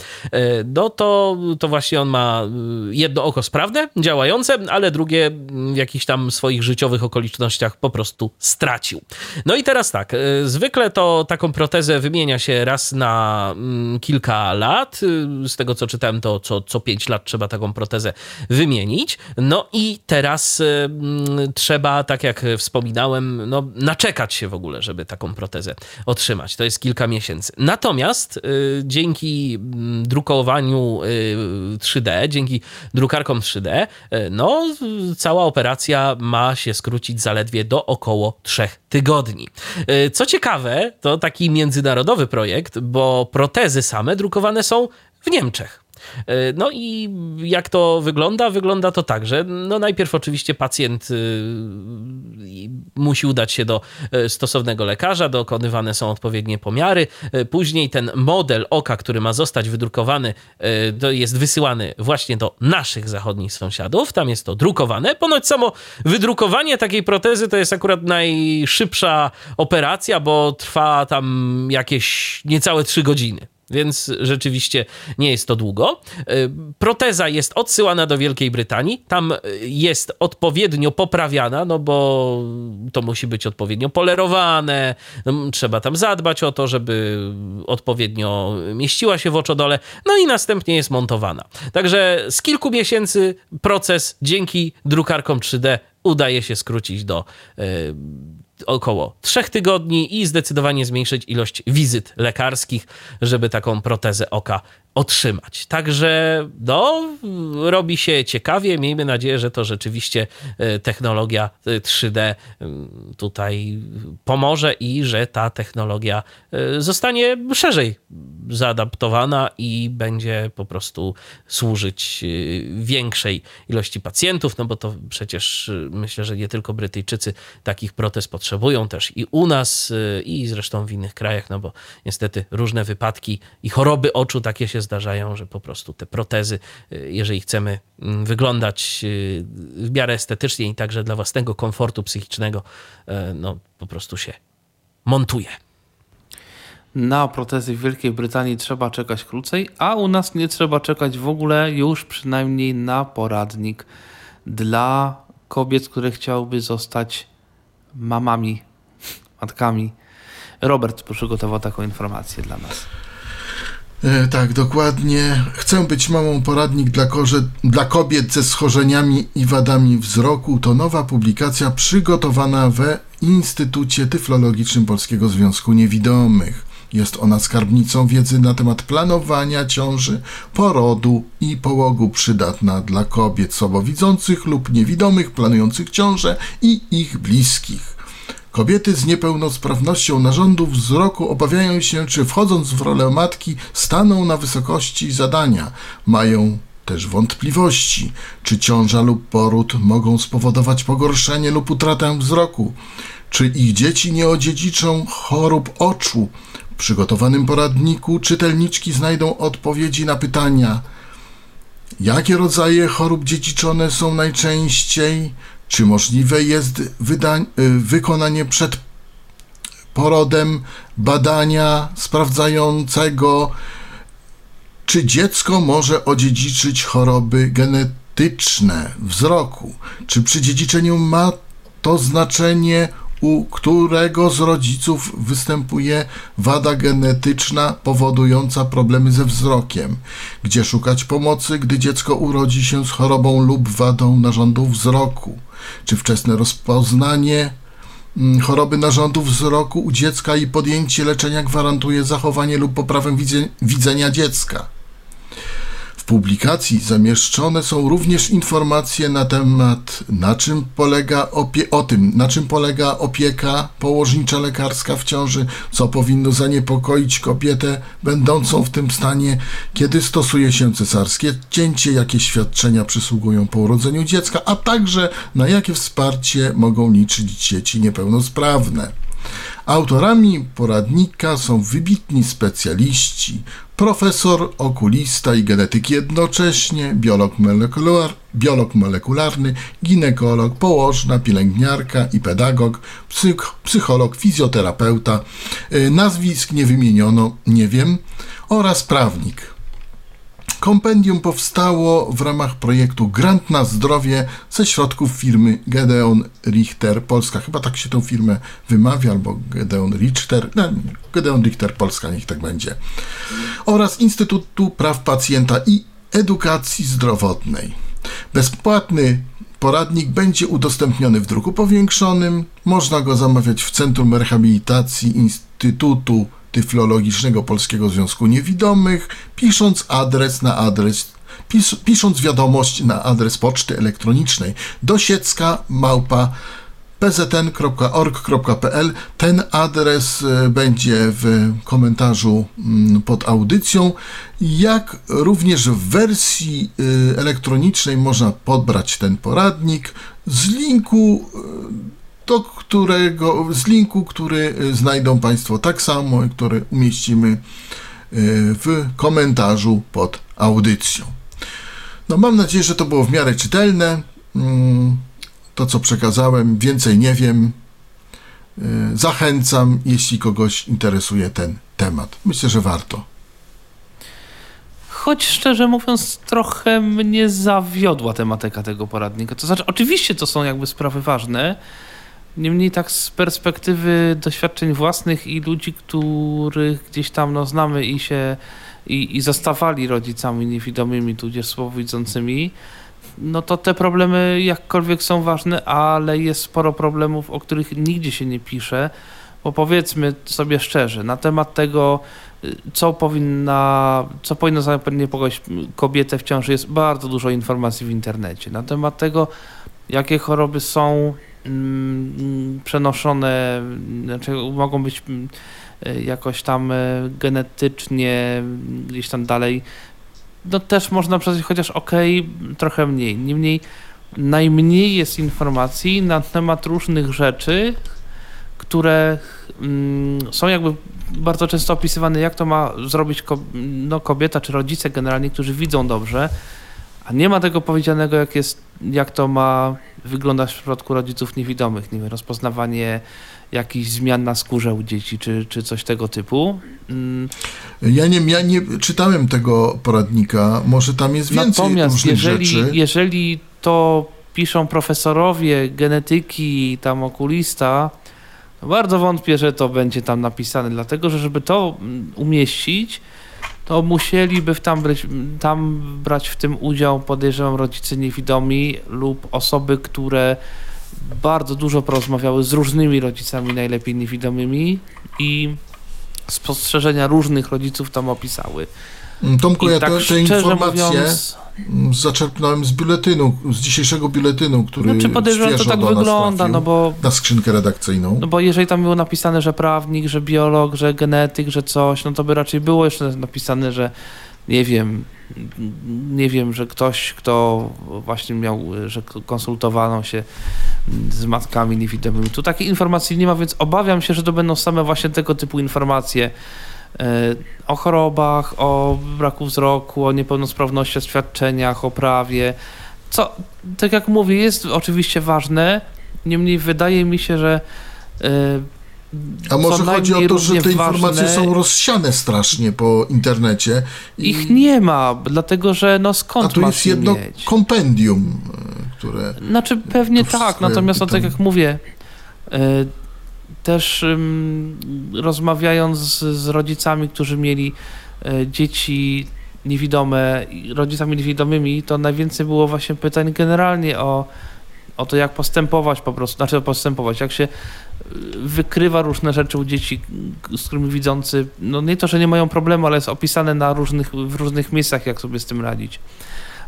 no to to, właśnie on ma y, jedno oko sprawne, działające, ale drugie w jakichś tam swoich życiowych okolicznościach po prostu stracił. No i teraz tak, y, zwykle to taką protezę wymienia się raz na mm, kilka lat. Y, z tego co czytałem, to co, co 5 lat trzeba taką protezę wymienić. No i teraz mm, trzeba, tak jak wspominałem, no, naczekać się w ogóle, żeby taką protezę otrzymać. To jest kilka miesięcy. Natomiast dzięki mm, drukowaniu 3D, dzięki drukarkom 3D, e, no cała operacja ma się skrócić zaledwie do około 3 tygodni. E, co ciekawe, to taki międzynarodowy projekt, bo protezy same drukowane są w Niemczech. E, no i jak to wygląda? Wygląda to tak, że no najpierw oczywiście pacjent y, musi udać się do e, stosownego lekarza, dokonywane są odpowiednie pomiary, e, później ten model oka, który ma zostać wydrukowany, to jest wysyłany właśnie do naszych zachodnich sąsiadów, tam jest to drukowane. Ponoć samo wydrukowanie takiej protezy to jest akurat najszybsza operacja, bo trwa tam jakieś niecałe 3 godziny więc rzeczywiście nie jest to długo. E, proteza jest odsyłana do Wielkiej Brytanii, tam e, jest odpowiednio poprawiana, no bo to musi być odpowiednio polerowane, no, trzeba tam zadbać o to, żeby odpowiednio mieściła się w oczodole, no i następnie jest montowana. Także z kilku miesięcy proces dzięki drukarkom 3D udaje się skrócić do e, około trzech tygodni i zdecydowanie zmniejszyć ilość wizyt lekarskich, żeby taką protezę oka otrzymać. Także no, robi się ciekawie. Miejmy nadzieję, że to rzeczywiście e, technologia 3D e, tutaj pomoże i że ta technologia e, zostanie szerzej zaadaptowana i będzie po prostu służyć większej ilości pacjentów, no bo to przecież myślę, że nie tylko Brytyjczycy takich protez potrzebują, też i u nas, i zresztą w innych krajach, no bo niestety różne wypadki i choroby oczu takie się zdarzają, że po prostu te protezy, y, jeżeli chcemy mm, wyglądać y, w miarę estetycznie i także dla własnego komfortu psychicznego, y, no po prostu się montuje. Na protezy w Wielkiej Brytanii trzeba czekać krócej, a u nas nie trzeba czekać w ogóle już przynajmniej na poradnik dla kobiet, które chciałyby zostać mamami, matkami. Robert przygotował taką informację dla nas. E, tak, dokładnie. Chcę być mamą poradnik dla, korze, dla kobiet ze schorzeniami i wadami wzroku. To nowa publikacja przygotowana we Instytucie Tyflologicznym Polskiego Związku Niewidomych. Jest ona skarbnicą wiedzy na temat planowania ciąży, porodu i połogu przydatna dla kobiet słabowidzących lub niewidomych planujących ciążę i ich bliskich. Kobiety z niepełnosprawnością narządu wzroku obawiają się, czy wchodząc w rolę matki staną na wysokości zadania. Mają też wątpliwości, czy ciąża lub poród mogą spowodować pogorszenie lub utratę wzroku, czy ich dzieci nie odziedziczą chorób oczu. W przygotowanym poradniku czytelniczki znajdą odpowiedzi na pytania: jakie rodzaje chorób dziedziczone są najczęściej, czy możliwe jest y, wykonanie przed porodem badania sprawdzającego, czy dziecko może odziedziczyć choroby genetyczne wzroku? Czy przy dziedziczeniu ma to znaczenie, u którego z rodziców występuje wada genetyczna powodująca problemy ze wzrokiem? Gdzie szukać pomocy, gdy dziecko urodzi się z chorobą lub wadą narządu wzroku? Czy wczesne rozpoznanie mm, choroby narządów wzroku u dziecka i podjęcie leczenia gwarantuje zachowanie lub poprawę widze- widzenia dziecka. W publikacji zamieszczone są również informacje na temat na czym polega opie- o tym, na czym polega opieka położnicza lekarska w ciąży, co powinno zaniepokoić kobietę będącą w tym stanie, kiedy stosuje się cesarskie cięcie, jakie świadczenia przysługują po urodzeniu dziecka, a także na jakie wsparcie mogą liczyć dzieci niepełnosprawne. Autorami poradnika są wybitni specjaliści, profesor, okulista i genetyk jednocześnie, biolog, molekular, biolog molekularny, ginekolog, położna, pielęgniarka i pedagog, psych, psycholog, fizjoterapeuta, y, nazwisk nie wymieniono, nie wiem, oraz prawnik. Kompendium powstało w ramach projektu Grant na Zdrowie ze środków firmy Gedeon Richter Polska. Chyba tak się tą firmę wymawia, albo Gedeon Richter. No, Gedeon Richter Polska, niech tak będzie. Oraz Instytutu Praw Pacjenta i Edukacji Zdrowotnej. Bezpłatny poradnik będzie udostępniony w druku powiększonym. Można go zamawiać w Centrum Rehabilitacji Instytutu Tyflologicznego Polskiego Związku Niewidomych, pisząc adres na adres pis, pisząc wiadomość na adres poczty elektronicznej. Dosiecka małpa pzn.org.pl. Ten adres e, będzie w komentarzu mm, pod audycją, jak również w wersji e, elektronicznej można podbrać ten poradnik. Z linku e, do którego, z linku, który znajdą Państwo tak samo, który umieścimy w komentarzu pod audycją. No mam nadzieję, że to było w miarę czytelne. Mm, to, co przekazałem, więcej nie wiem. Zachęcam, jeśli kogoś interesuje ten temat. Myślę, że warto. Choć szczerze mówiąc, trochę mnie zawiodła tematyka tego poradnika. To znaczy, oczywiście to są jakby sprawy ważne, Niemniej tak z perspektywy doświadczeń własnych i ludzi, których gdzieś tam no, znamy i się i, i zostawali rodzicami niewidomymi, tudzież słabowidzącymi, no to te problemy jakkolwiek są ważne, ale jest sporo problemów, o których nigdzie się nie pisze, bo powiedzmy sobie szczerze, na temat tego, co powinna, co powinno zaniepokoić kobietę w ciąży, jest bardzo dużo informacji w internecie. Na temat tego, jakie choroby są przenoszone, znaczy mogą być mm, jakoś tam e, genetycznie gdzieś tam dalej, no też można przejść, chociaż okay, trochę mniej. Niemniej najmniej jest informacji na temat różnych rzeczy, które mm, są jakby bardzo często opisywane, jak to ma zrobić no, kobieta czy rodzice generalnie, którzy widzą dobrze, a nie ma tego powiedzianego, jak, jest, jak to ma wyglądać w przypadku rodziców niewidomych. Nie wiem, rozpoznawanie jakichś zmian na skórze u dzieci, czy, czy coś tego typu. Mm. Ja nie, ja nie czytałem tego poradnika, może tam jest więcej Natomiast różnych jeżeli, rzeczy. jeżeli to piszą profesorowie genetyki, tam okulista, bardzo wątpię, że to będzie tam napisane, dlatego że żeby to mm, umieścić, to musieliby w tam, brać, tam brać w tym udział, podejrzewam, rodzice niewidomi lub osoby, które bardzo dużo porozmawiały z różnymi rodzicami, najlepiej niewidomymi i spostrzeżenia różnych rodziców tam opisały. Tomku, I ja tak te, te informacje mówiąc, zaczerpnąłem z biuletynu, z dzisiejszego biuletynu, który Znaczy podejrzewam, to tak wygląda, no bo... Na skrzynkę redakcyjną. No bo jeżeli tam było napisane, że prawnik, że biolog, że genetyk, że coś, no to by raczej było jeszcze napisane, że nie wiem, nie wiem, że ktoś, kto właśnie miał, że konsultowano się z matkami niewidomymi. Tu takiej informacji nie ma, więc obawiam się, że to będą same właśnie tego typu informacje, o chorobach, o braku wzroku, o niepełnosprawności, o świadczeniach, o prawie. Co, tak jak mówię, jest oczywiście ważne, niemniej wydaje mi się, że e, a może chodzi o to, że te informacje ważne, są rozsiane strasznie po internecie. I... Ich nie ma, dlatego że no skąd A tu jest jedno mieć? kompendium, e, które... Znaczy pewnie tak, natomiast no, tak jak mówię, też rozmawiając z, z, rodzicami, którzy mieli e, dzieci niewidome, rodzicami niewidomymi, to najwięcej było właśnie pytań generalnie o o to, jak postępować po prostu, znaczy postępować, jak się y, wykrywa różne rzeczy u dzieci, z którymi widzący, no nie to, że nie mają problemu, ale jest opisane na różnych, w różnych miejscach, jak sobie z tym radzić.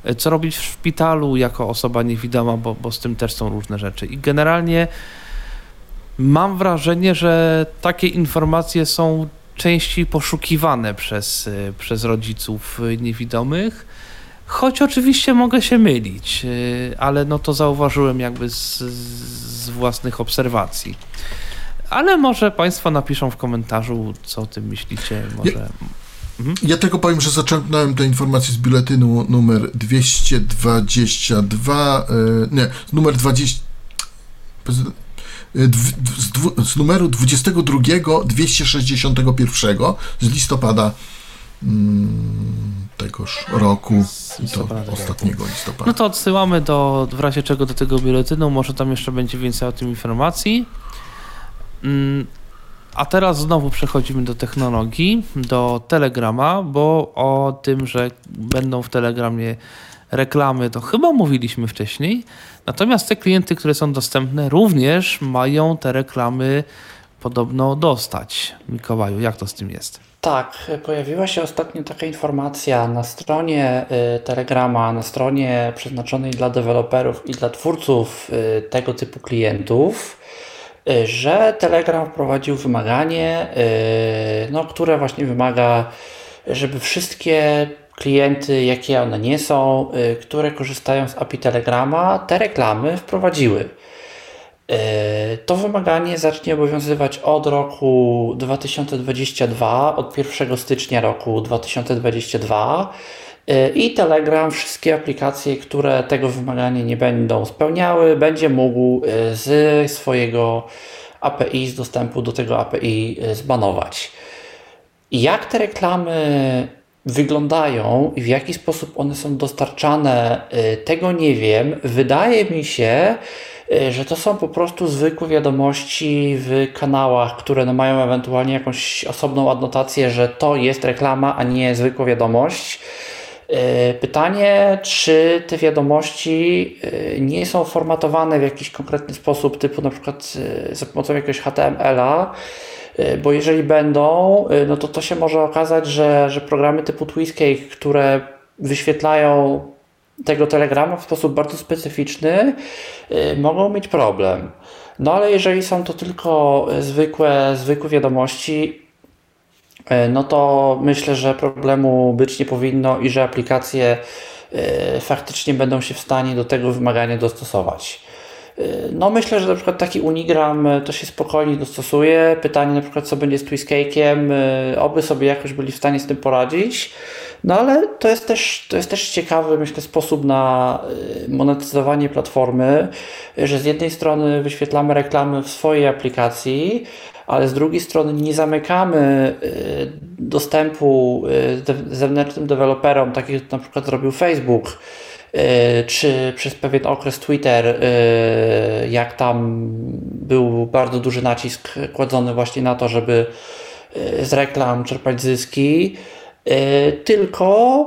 Y, co robić w szpitalu jako osoba niewidoma, bo, bo z tym też są różne rzeczy. I generalnie mam wrażenie, że takie informacje są częściej poszukiwane przez, y, przez rodziców niewidomych Choć oczywiście mogę się mylić, y, ale no to zauważyłem jakby z, z własnych obserwacji. Ale może Państwo napiszą w komentarzu, co o tym myślicie. Może. Ja, mhm. ja tylko powiem, że zaczerpnąłem tę informację z biuletynu numer 222, y, nie, numer 20. Y, z, z numeru 22 261 z listopada mm, tegoż roku i to ostatniego listopada. No to odsyłamy do, w razie czego do tego biuletynu, może tam jeszcze będzie więcej o tym informacji. Mm, a teraz znowu przechodzimy do technologii, do Telegrama, bo o tym, że będą w Telegramie reklamy, to chyba mówiliśmy wcześniej. Natomiast te klienty, które są dostępne, również mają te reklamy podobno dostać. Mikołaju, jak to z tym jest? Tak, pojawiła się ostatnio taka informacja na stronie y, Telegrama, na stronie przeznaczonej dla deweloperów i dla twórców y, tego typu klientów, y, że Telegram wprowadził wymaganie, no, które właśnie wymaga, żeby wszystkie klienty, jakie one nie są, które korzystają z API Telegrama, te reklamy wprowadziły. E, to wymaganie zacznie obowiązywać od roku 2022, od 1 stycznia roku 2022 e, i Telegram wszystkie aplikacje, które tego wymagania nie będą spełniały, będzie mógł e, z swojego API, z dostępu do tego API zbanować. Jak te reklamy wyglądają i w jaki sposób one są dostarczane, tego nie wiem. Wydaje mi się, Y, że to są po prostu zwykłe wiadomości w kanałach, które no mają ewentualnie jakąś osobną adnotację, że to jest reklama, a nie zwykła wiadomość. Y, pytanie, czy te wiadomości y, nie są formatowane w jakiś konkretny sposób, typu na przykład za pomocą jakiegoś HTML-a, bo jeżeli będą, no to to się może okazać, że, że programy typu Twiscake, które wyświetlają tego telegrama w sposób bardzo specyficzny, y, mogą mieć problem. No ale jeżeli są to tylko zwykłe, zwykłe wiadomości, no to myślę, że problemu być nie powinno i że aplikacje faktycznie będą się w stanie do tego wymagania dostosować. No myślę, że na przykład taki Unigram to się spokojnie dostosuje. Pytanie na przykład co będzie z Twistcake'iem, oby sobie jakoś byli w stanie z tym poradzić. No ale to jest też, to jest też ciekawy, myślę, sposób na y, monetyzowanie platformy, że z jednej strony wyświetlamy reklamy w swojej aplikacji, ale z drugiej strony nie zamykamy dostępu zewnętrznym deweloperom, tak jak na przykład zrobił Facebook, czy przez pewien okres Twitter, jak tam był bardzo duży nacisk kładzony właśnie na to, żeby z reklam czerpać zyski, E, tylko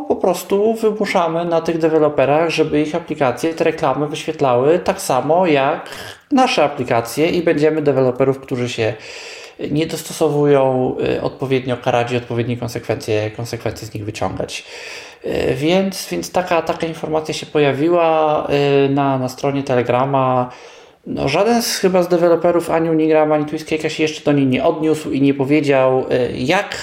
po prostu wymuszamy na tych deweloperach, żeby ich aplikacje, te reklamy wyświetlały tak samo jak nasze aplikacje i będziemy deweloperów, którzy się nie dostosowują e, odpowiednio karać i odpowiednie konsekwencje, konsekwencje z nich wyciągać. E, więc, więc taka, taka informacja się pojawiła na, na stronie Telegrama. No, żaden z, chyba z deweloperów ani Unigrama, ani Twiscake'a się jeszcze do niej nie odniósł i nie powiedział, jak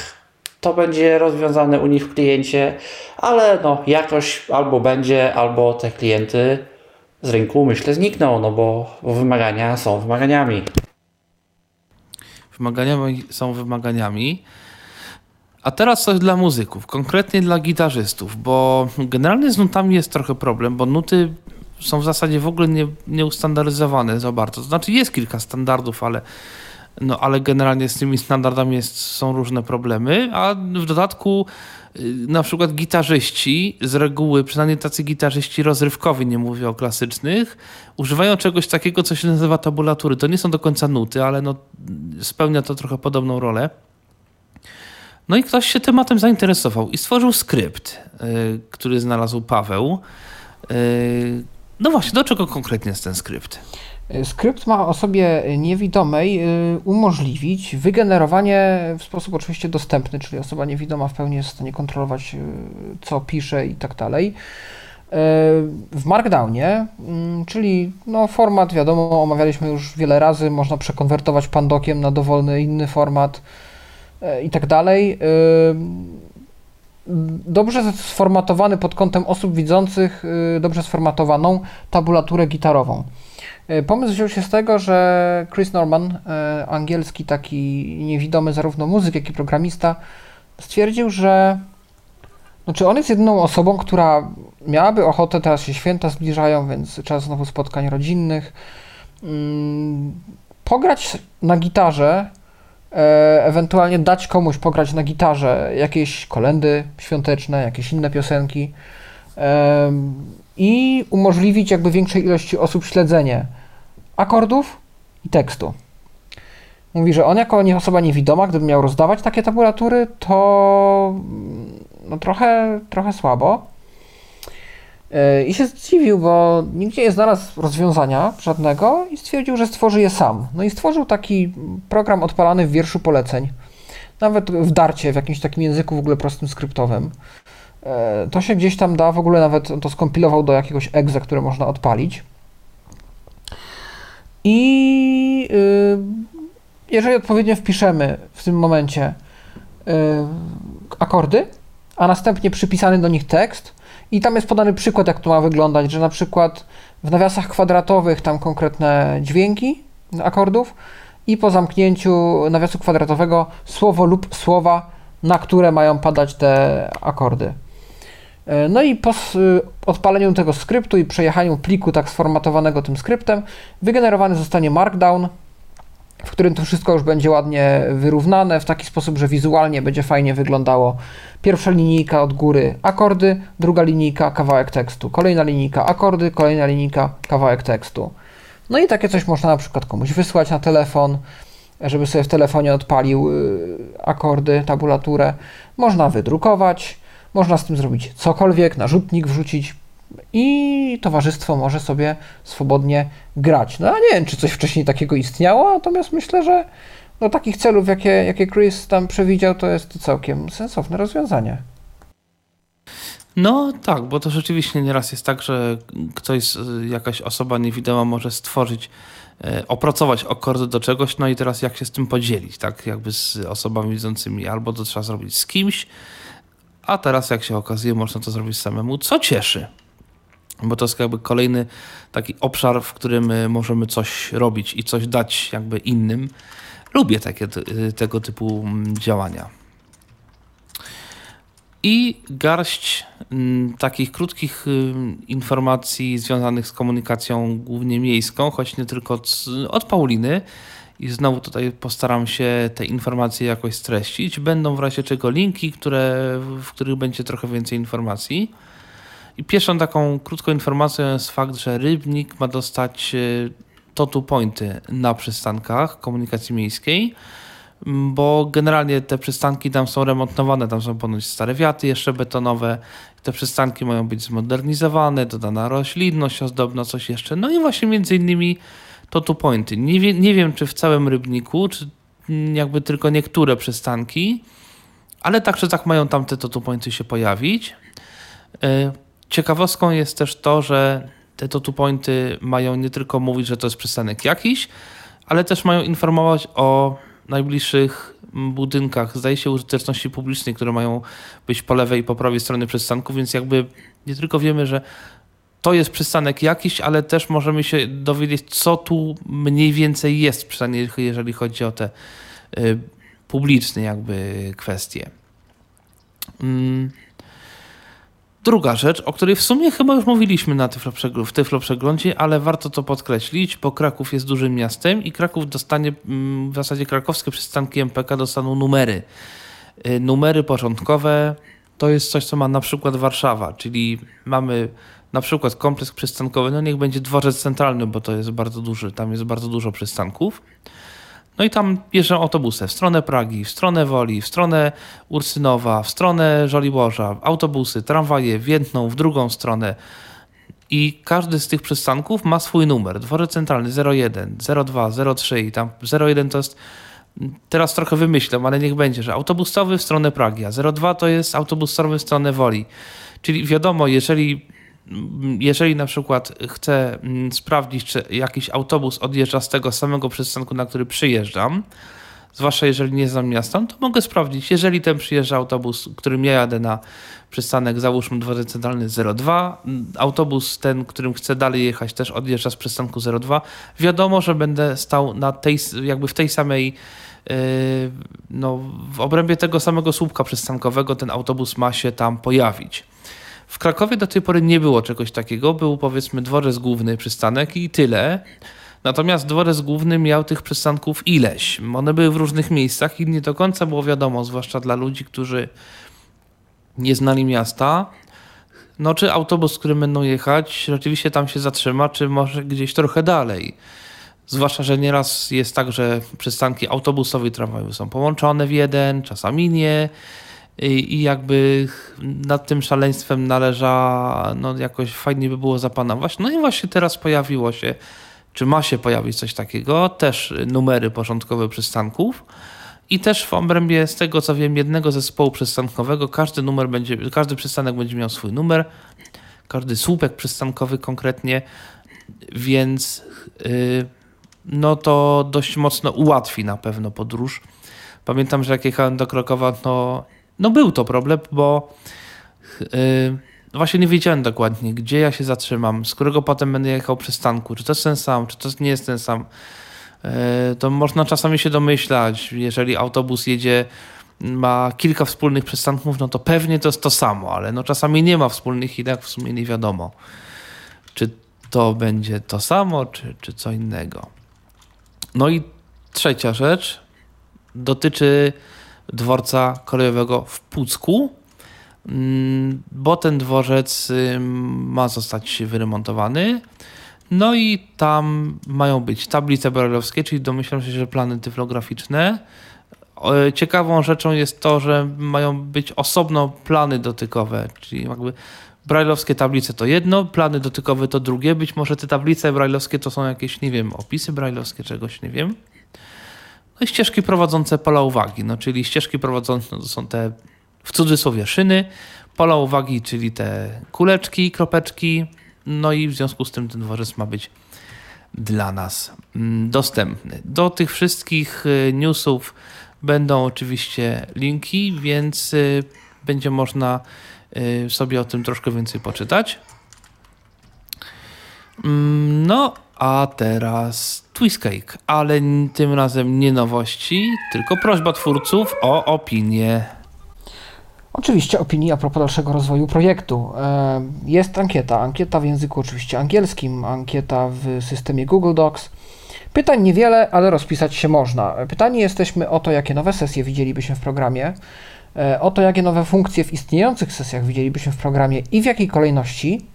to będzie rozwiązane u nich w kliencie, ale no jakoś albo będzie, albo te klienty z rynku myślę znikną, no bo wymagania są wymaganiami. Wymagania są wymaganiami. A teraz coś dla muzyków, konkretnie dla gitarzystów, bo generalnie z nutami jest trochę problem, bo nuty są w zasadzie w ogóle nie, nieustandaryzowane za bardzo. To znaczy jest kilka standardów, ale no ale generalnie z tymi standardami jest, są różne problemy, a w dodatku y, na przykład gitarzyści z reguły, przynajmniej tacy gitarzyści rozrywkowi, nie mówię o klasycznych, używają czegoś takiego, co się nazywa tabulatury. To nie są do końca nuty, ale no, spełnia to trochę podobną rolę. No i ktoś się tematem zainteresował i stworzył skrypt, yy, który znalazł Paweł, yy, No właśnie, do czego konkretnie jest ten skrypt? Skrypt ma osobie niewidomej umożliwić wygenerowanie w sposób oczywiście dostępny, czyli osoba niewidoma w pełni jest w stanie kontrolować, co pisze i tak dalej. W Markdownie, mm, czyli no, format, wiadomo, omawialiśmy już wiele razy, można przekonwertować pandokiem na dowolny inny format i tak dalej. Dobrze sformatowany pod kątem osób widzących, dobrze sformatowaną tabulaturę gitarową. E, pomysł wziął się z tego, że Chris Norman, e, angielski taki niewidomy zarówno muzyk, jak i programista, stwierdził, że znaczy on jest jedyną osobą, która miałaby ochotę, teraz się święta zbliżają, więc czas znowu spotkań rodzinnych, mm, pograć na gitarze, e, ewentualnie dać komuś pograć na gitarze jakieś kolendy świąteczne, jakieś inne piosenki i umożliwić jakby większej ilości osób śledzenie akordów i tekstu. Mówi, że on jako osoba niewidoma, gdyby miał rozdawać takie tabulatury, to no trochę, trochę słabo. E, I się zdziwił, bo nigdzie nie znalazł rozwiązania żadnego i stwierdził, że stworzy je sam. No i stworzył taki program odpalany w wierszu poleceń. Nawet w darcie, w jakimś takim języku w ogóle prostym skryptowym. E, to się gdzieś tam da, w ogóle nawet to skompilował do jakiegoś exe, które można odpalić. I y, jeżeli odpowiednio wpiszemy w tym momencie y, akordy, a następnie przypisany do nich tekst, i tam jest podany przykład, jak to ma wyglądać, że na przykład w nawiasach kwadratowych tam konkretne dźwięki akordów i po zamknięciu nawiasu kwadratowego słowo lub słowa, na które mają padać te akordy. E, no i po odpaleniu tego skryptu i przejechaniu pliku tak sformatowanego tym skryptem, wygenerowany zostanie Markdown, w którym to wszystko już będzie ładnie wyrównane w taki sposób, że wizualnie będzie fajnie wyglądało. Pierwsza linijka od góry akordy, druga linijka kawałek tekstu, kolejna linijka akordy, kolejna linijka kawałek tekstu. No i takie coś można na przykład komuś wysłać na telefon, żeby sobie w telefonie odpalił y, akordy, tabulaturę. Można wydrukować można z tym zrobić cokolwiek, narzutnik wrzucić i towarzystwo może sobie swobodnie grać. No a nie wiem, czy coś wcześniej takiego istniało, natomiast myślę, że do takich celów, jakie, jakie Chris tam przewidział, to jest całkiem sensowne rozwiązanie. No tak, bo to rzeczywiście nieraz jest tak, że ktoś, jakaś osoba niewidoma może stworzyć, e, opracować akordy do czegoś, no i teraz jak się z tym podzielić, tak, jakby z osobami widzącymi, albo to trzeba zrobić z kimś, a teraz, jak się okazuje, można to zrobić samemu, co cieszy. Bo to jest jakby kolejny taki obszar, w którym y, możemy coś robić i coś dać jakby innym. Lubię takie, y, tego typu mm, działania. I garść mm, takich krótkich y, informacji związanych z komunikacją głównie miejską, choć nie tylko od, od Pauliny, i znowu tutaj postaram się te informacje jakoś streścić. Będą w razie czego linki, które, w których będzie trochę więcej informacji. I pierwszą taką krótką informacją jest fakt, że Rybnik ma dostać e, totu pointy na przystankach komunikacji miejskiej, bo generalnie te przystanki tam są remontowane, tam są ponoć stare wiaty jeszcze betonowe, te przystanki mają być zmodernizowane, dodana roślinność ozdobna, coś jeszcze. No i właśnie między innymi to tu pointy. Nie, wie, nie wiem, czy w całym Rybniku, czy jakby tylko niektóre przystanki, ale tak czy tak mają tam te to pointy się pojawić. Ciekawostką jest też to, że te to pointy mają nie tylko mówić, że to jest przystanek jakiś, ale też mają informować o najbliższych budynkach, zdaje się, użyteczności publicznej, które mają być po lewej i po prawej stronie przystanku, więc jakby nie tylko wiemy, że to jest przystanek jakiś, ale też możemy się dowiedzieć, co tu mniej więcej jest, przynajmniej jeżeli chodzi o te y, publiczne jakby kwestie. Mm. Druga rzecz, o której w sumie chyba już mówiliśmy na Tyflo, w ale warto to podkreślić, bo Kraków jest dużym miastem i Kraków dostanie, mm, w zasadzie krakowskie przystanki MPK dostaną numery. Y, numery początkowe to jest coś, co ma na przykład Warszawa, czyli mamy na przykład kompleks przystankowy, no niech będzie dworzec centralny, bo to jest bardzo duży, tam jest bardzo dużo przystanków. No i tam jeżdżą autobusy w stronę Pragi, w stronę Woli, w stronę Ursynowa, w stronę Żoliborza, autobusy, tramwaje więdną w drugą stronę. i każdy z tych przystanków ma swój numer. Dworzec centralny 01, 02, 03 i tam 01 to jest teraz trochę wymyślę, ale niech będzie, że autobus towy w stronę Pragi, a 02 to jest autobus towy w stronę Woli. Czyli wiadomo, jeżeli, jeżeli na przykład chcę mm, sprawdzić, czy jakiś autobus odjeżdża z tego samego przystanku, na który przyjeżdżam, zwłaszcza jeżeli nie znam miasta, to mogę sprawdzić, jeżeli ten przyjeżdża autobus, którym ja jadę na przystanek, załóżmy dworzec centralny 02, autobus ten, którym chcę dalej jechać, też odjeżdża z przystanku 02, wiadomo, że będę stał na tej, jakby w tej samej yy, no, w obrębie tego samego słupka przystankowego ten autobus ma się tam pojawić. W Krakowie do tej pory nie było czegoś takiego. Był powiedzmy dworzec główny, przystanek i tyle. Natomiast dworzec główny miał tych przystanków ileś. One były w różnych miejscach i nie do końca było wiadomo, zwłaszcza dla ludzi, którzy nie znali miasta, no czy autobus, którym będą jechać, rzeczywiście tam się zatrzyma, czy może gdzieś trochę dalej. Zwłaszcza, że nieraz jest tak, że przystanki autobusowe i tramwajowe są połączone w jeden, czasami nie. I, jakby nad tym szaleństwem należa, no jakoś fajnie by było zapanować. No i właśnie teraz pojawiło się czy ma się pojawić coś takiego, też numery porządkowe przystanków. I też w obrębie, z tego co wiem, jednego zespołu przystankowego każdy numer będzie, każdy przystanek będzie miał swój numer, każdy słupek przystankowy konkretnie, więc yy, no to dość mocno ułatwi na pewno podróż. Pamiętam, że jak jechałem do Krakowa, no, no był to problem, bo yy, właśnie nie wiedziałem dokładnie, gdzie ja się zatrzymam, z którego potem będę jechał przystanku, czy to jest ten sam, czy to nie jest ten sam. E, to można czasami się domyślać, jeżeli autobus jedzie, ma kilka wspólnych przystanków, no to pewnie to jest to samo, ale no czasami nie ma wspólnych i tak w sumie nie wiadomo, czy to będzie to samo, czy, czy co innego. No i trzecia rzecz dotyczy dworca kolejowego w Pucku. Mm, bo ten dworzec ma zostać wyremontowany. No i tam mają być tablice brajlowskie, czyli domyślam się, że plany tyflograficzne. Ciekawą rzeczą jest to, że mają być osobno plany dotykowe, czyli jakby brajlowskie tablice to jedno, plany dotykowe to drugie. Być może te tablice brajlowskie to są jakieś, nie wiem, opisy brajlowskie, czegoś nie wiem. No i ścieżki prowadzące pola uwagi, no czyli ścieżki prowadzące to są te w cudzysłowie szyny, pola uwagi, czyli te kuleczki, kropeczki, no i w związku z tym ten dworzec ma być dla nas mm, dostępny. Do tych wszystkich y, newsów będą oczywiście linki, więc y, będzie można y, sobie o tym troszkę więcej poczytać. Mm, no, a teraz Twistcake, ale tym razem nie nowości, tylko prośba twórców o opinię. Oczywiście opinii a propos dalszego rozwoju projektu. E, jest ankieta, ankieta w języku oczywiście angielskim, ankieta w systemie Google Docs. Pytań niewiele, ale rozpisać się można. Pytanie jesteśmy o to, jakie nowe sesje widzielibyśmy w programie, e, o to, jakie nowe funkcje w istniejących sesjach widzielibyśmy w programie i w jakiej kolejności,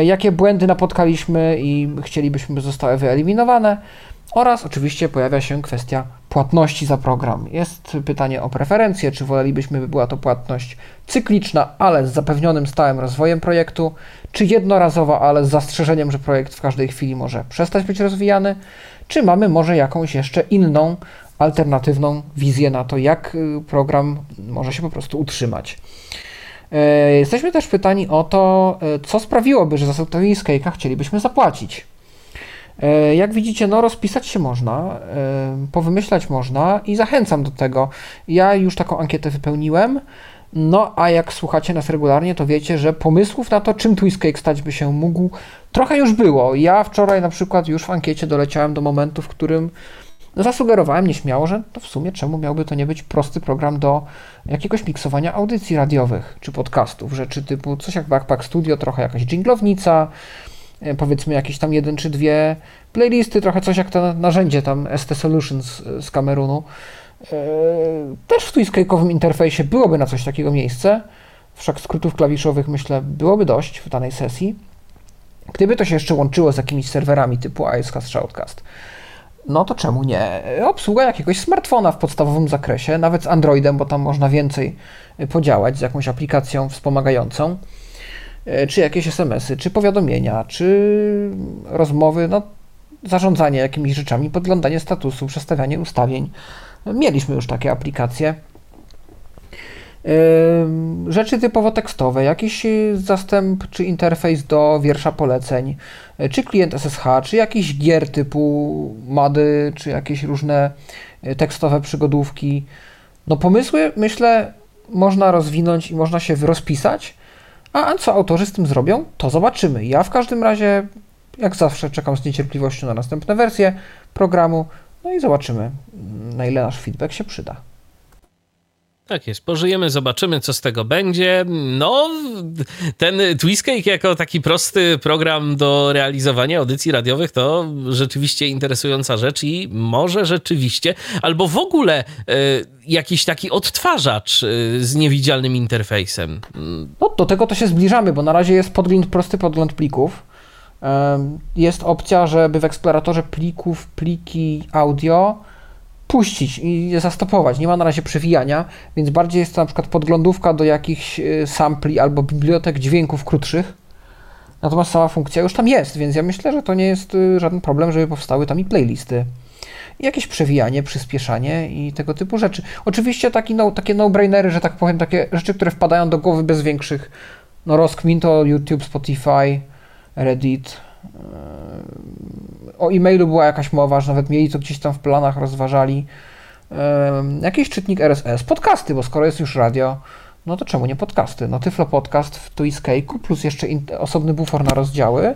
jakie błędy napotkaliśmy i chcielibyśmy, by zostały wyeliminowane, oraz oczywiście pojawia się kwestia płatności za program. Jest pytanie o preferencje, czy wolelibyśmy, by była to płatność cykliczna, ale z zapewnionym stałym rozwojem projektu, czy jednorazowa, ale z zastrzeżeniem, że projekt w każdej chwili może przestać być rozwijany, czy mamy może jakąś jeszcze inną, alternatywną wizję na to, jak y, program może się po prostu utrzymać. E, jesteśmy też pytani o to, e, co sprawiłoby, że za Software chcielibyśmy zapłacić. E, jak widzicie, no rozpisać się można, powymyślać można i zachęcam do tego. Ja już taką ankietę wypełniłem, no a jak słuchacie nas regularnie, to wiecie, że pomysłów na to, czym Twistcake stać by się mógł, trochę już było. Ja wczoraj na przykład już w ankiecie doleciałem do momentu, w którym zasugerowałem nieśmiało, że to w sumie czemu miałby to nie być prosty program do jakiegoś miksowania audycji radiowych czy podcastów, rzeczy typu coś jak Backpack Studio, trochę jakaś jinglownica, E, powiedzmy jakieś tam jeden czy dwie playlisty, trochę coś jak to narzędzie tam ST Solutions z Kamerunu. E, też w Twiskake'owym interfejsie byłoby na coś takiego miejsce, wszak skrótów klawiszowych myślę byłoby dość w danej sesji. Gdyby to się jeszcze łączyło z jakimiś serwerami typu ISCast, Shoutcast, no to czemu nie? Obsługa jakiegoś smartfona w podstawowym zakresie, nawet z Androidem, bo tam można więcej podziałać z jakąś aplikacją wspomagającą. czy jakieś SMS-y, czy powiadomienia, czy rozmowy, no zarządzanie jakimiś rzeczami, podglądanie statusu, przestawianie ustawień. Mieliśmy już takie aplikacje. Rzeczy typowo tekstowe, jakiś zastęp czy interfejs do wiersza poleceń, czy klient SSH, czy jakiś gier typu MADY, czy jakieś różne e, tekstowe przygodówki. No pomysły, myślę, można rozwinąć i można się rozpisać, a co autorzy z tym zrobią, to zobaczymy. Ja w każdym razie, jak zawsze, czekam z niecierpliwością na następne wersje programu, no i zobaczymy, na ile nasz feedback się przyda. Tak jest, pożyjemy, zobaczymy, co z tego będzie. No, ten Twistcake jako taki prosty program do realizowania audycji radiowych to rzeczywiście interesująca rzecz i może rzeczywiście, albo w ogóle y, jakiś taki odtwarzacz y, z niewidzialnym interfejsem. No, do tego to się zbliżamy, bo na razie jest podgląd, prosty podgląd plików. Jest opcja, żeby w eksploratorze plików, pliki audio puścić i zastopować. Nie ma na razie przewijania, więc bardziej jest to na przykład podglądówka do jakichś y, sampli albo bibliotek dźwięków krótszych. Natomiast sama funkcja już tam jest, więc ja myślę, że to nie jest y, żaden problem, żeby powstały tam i playlisty. I jakieś przewijanie, przyspieszanie i tego typu rzeczy. Oczywiście taki no, takie no-brainery, że tak powiem, takie rzeczy, które wpadają do głowy bez większych no, rozkmin to YouTube, Spotify, Reddit, o e-mailu była jakaś mowa, że nawet mieli to gdzieś tam w planach, rozważali. Jakiś czytnik RSS, podcasty, bo skoro jest już radio, no to czemu nie podcasty? No Tyflo Podcast w Twiskejku plus jeszcze osobny bufor na rozdziały.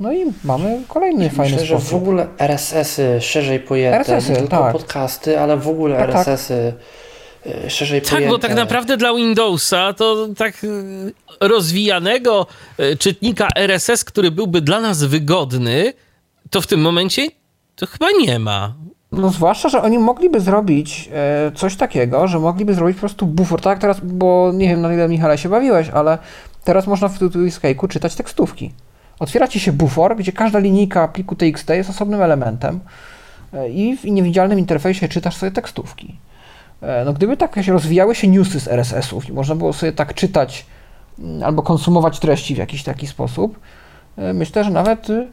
No i mamy kolejny Myślę, fajny Myślę, sposób. że w ogóle RSS-y szerzej pojęte, RSS-y, nie tylko tak. podcasty, ale w ogóle tak, RSS-y tak. E, szerzej Tak, bo tak naprawdę dla Windowsa to tak e, rozwijanego e, czytnika RSS, który byłby dla nas wygodny, to w tym momencie to chyba nie ma. No zwłaszcza, że oni mogliby zrobić coś takiego, że mogliby zrobić po prostu bufor, tak teraz, bo nie wiem na ile Michale się bawiłeś, ale teraz można w Escape'u czytać tekstówki. Otwiera ci się bufor, gdzie każda linijka pliku TXT jest osobnym elementem i w niewidzialnym interfejsie czytasz sobie tekstówki. E, no gdyby tak się rozwijały się newsy z RSS-ów i można było sobie tak czytać mm, albo konsumować treści w jakiś taki sposób, e, myślę, że nawet y,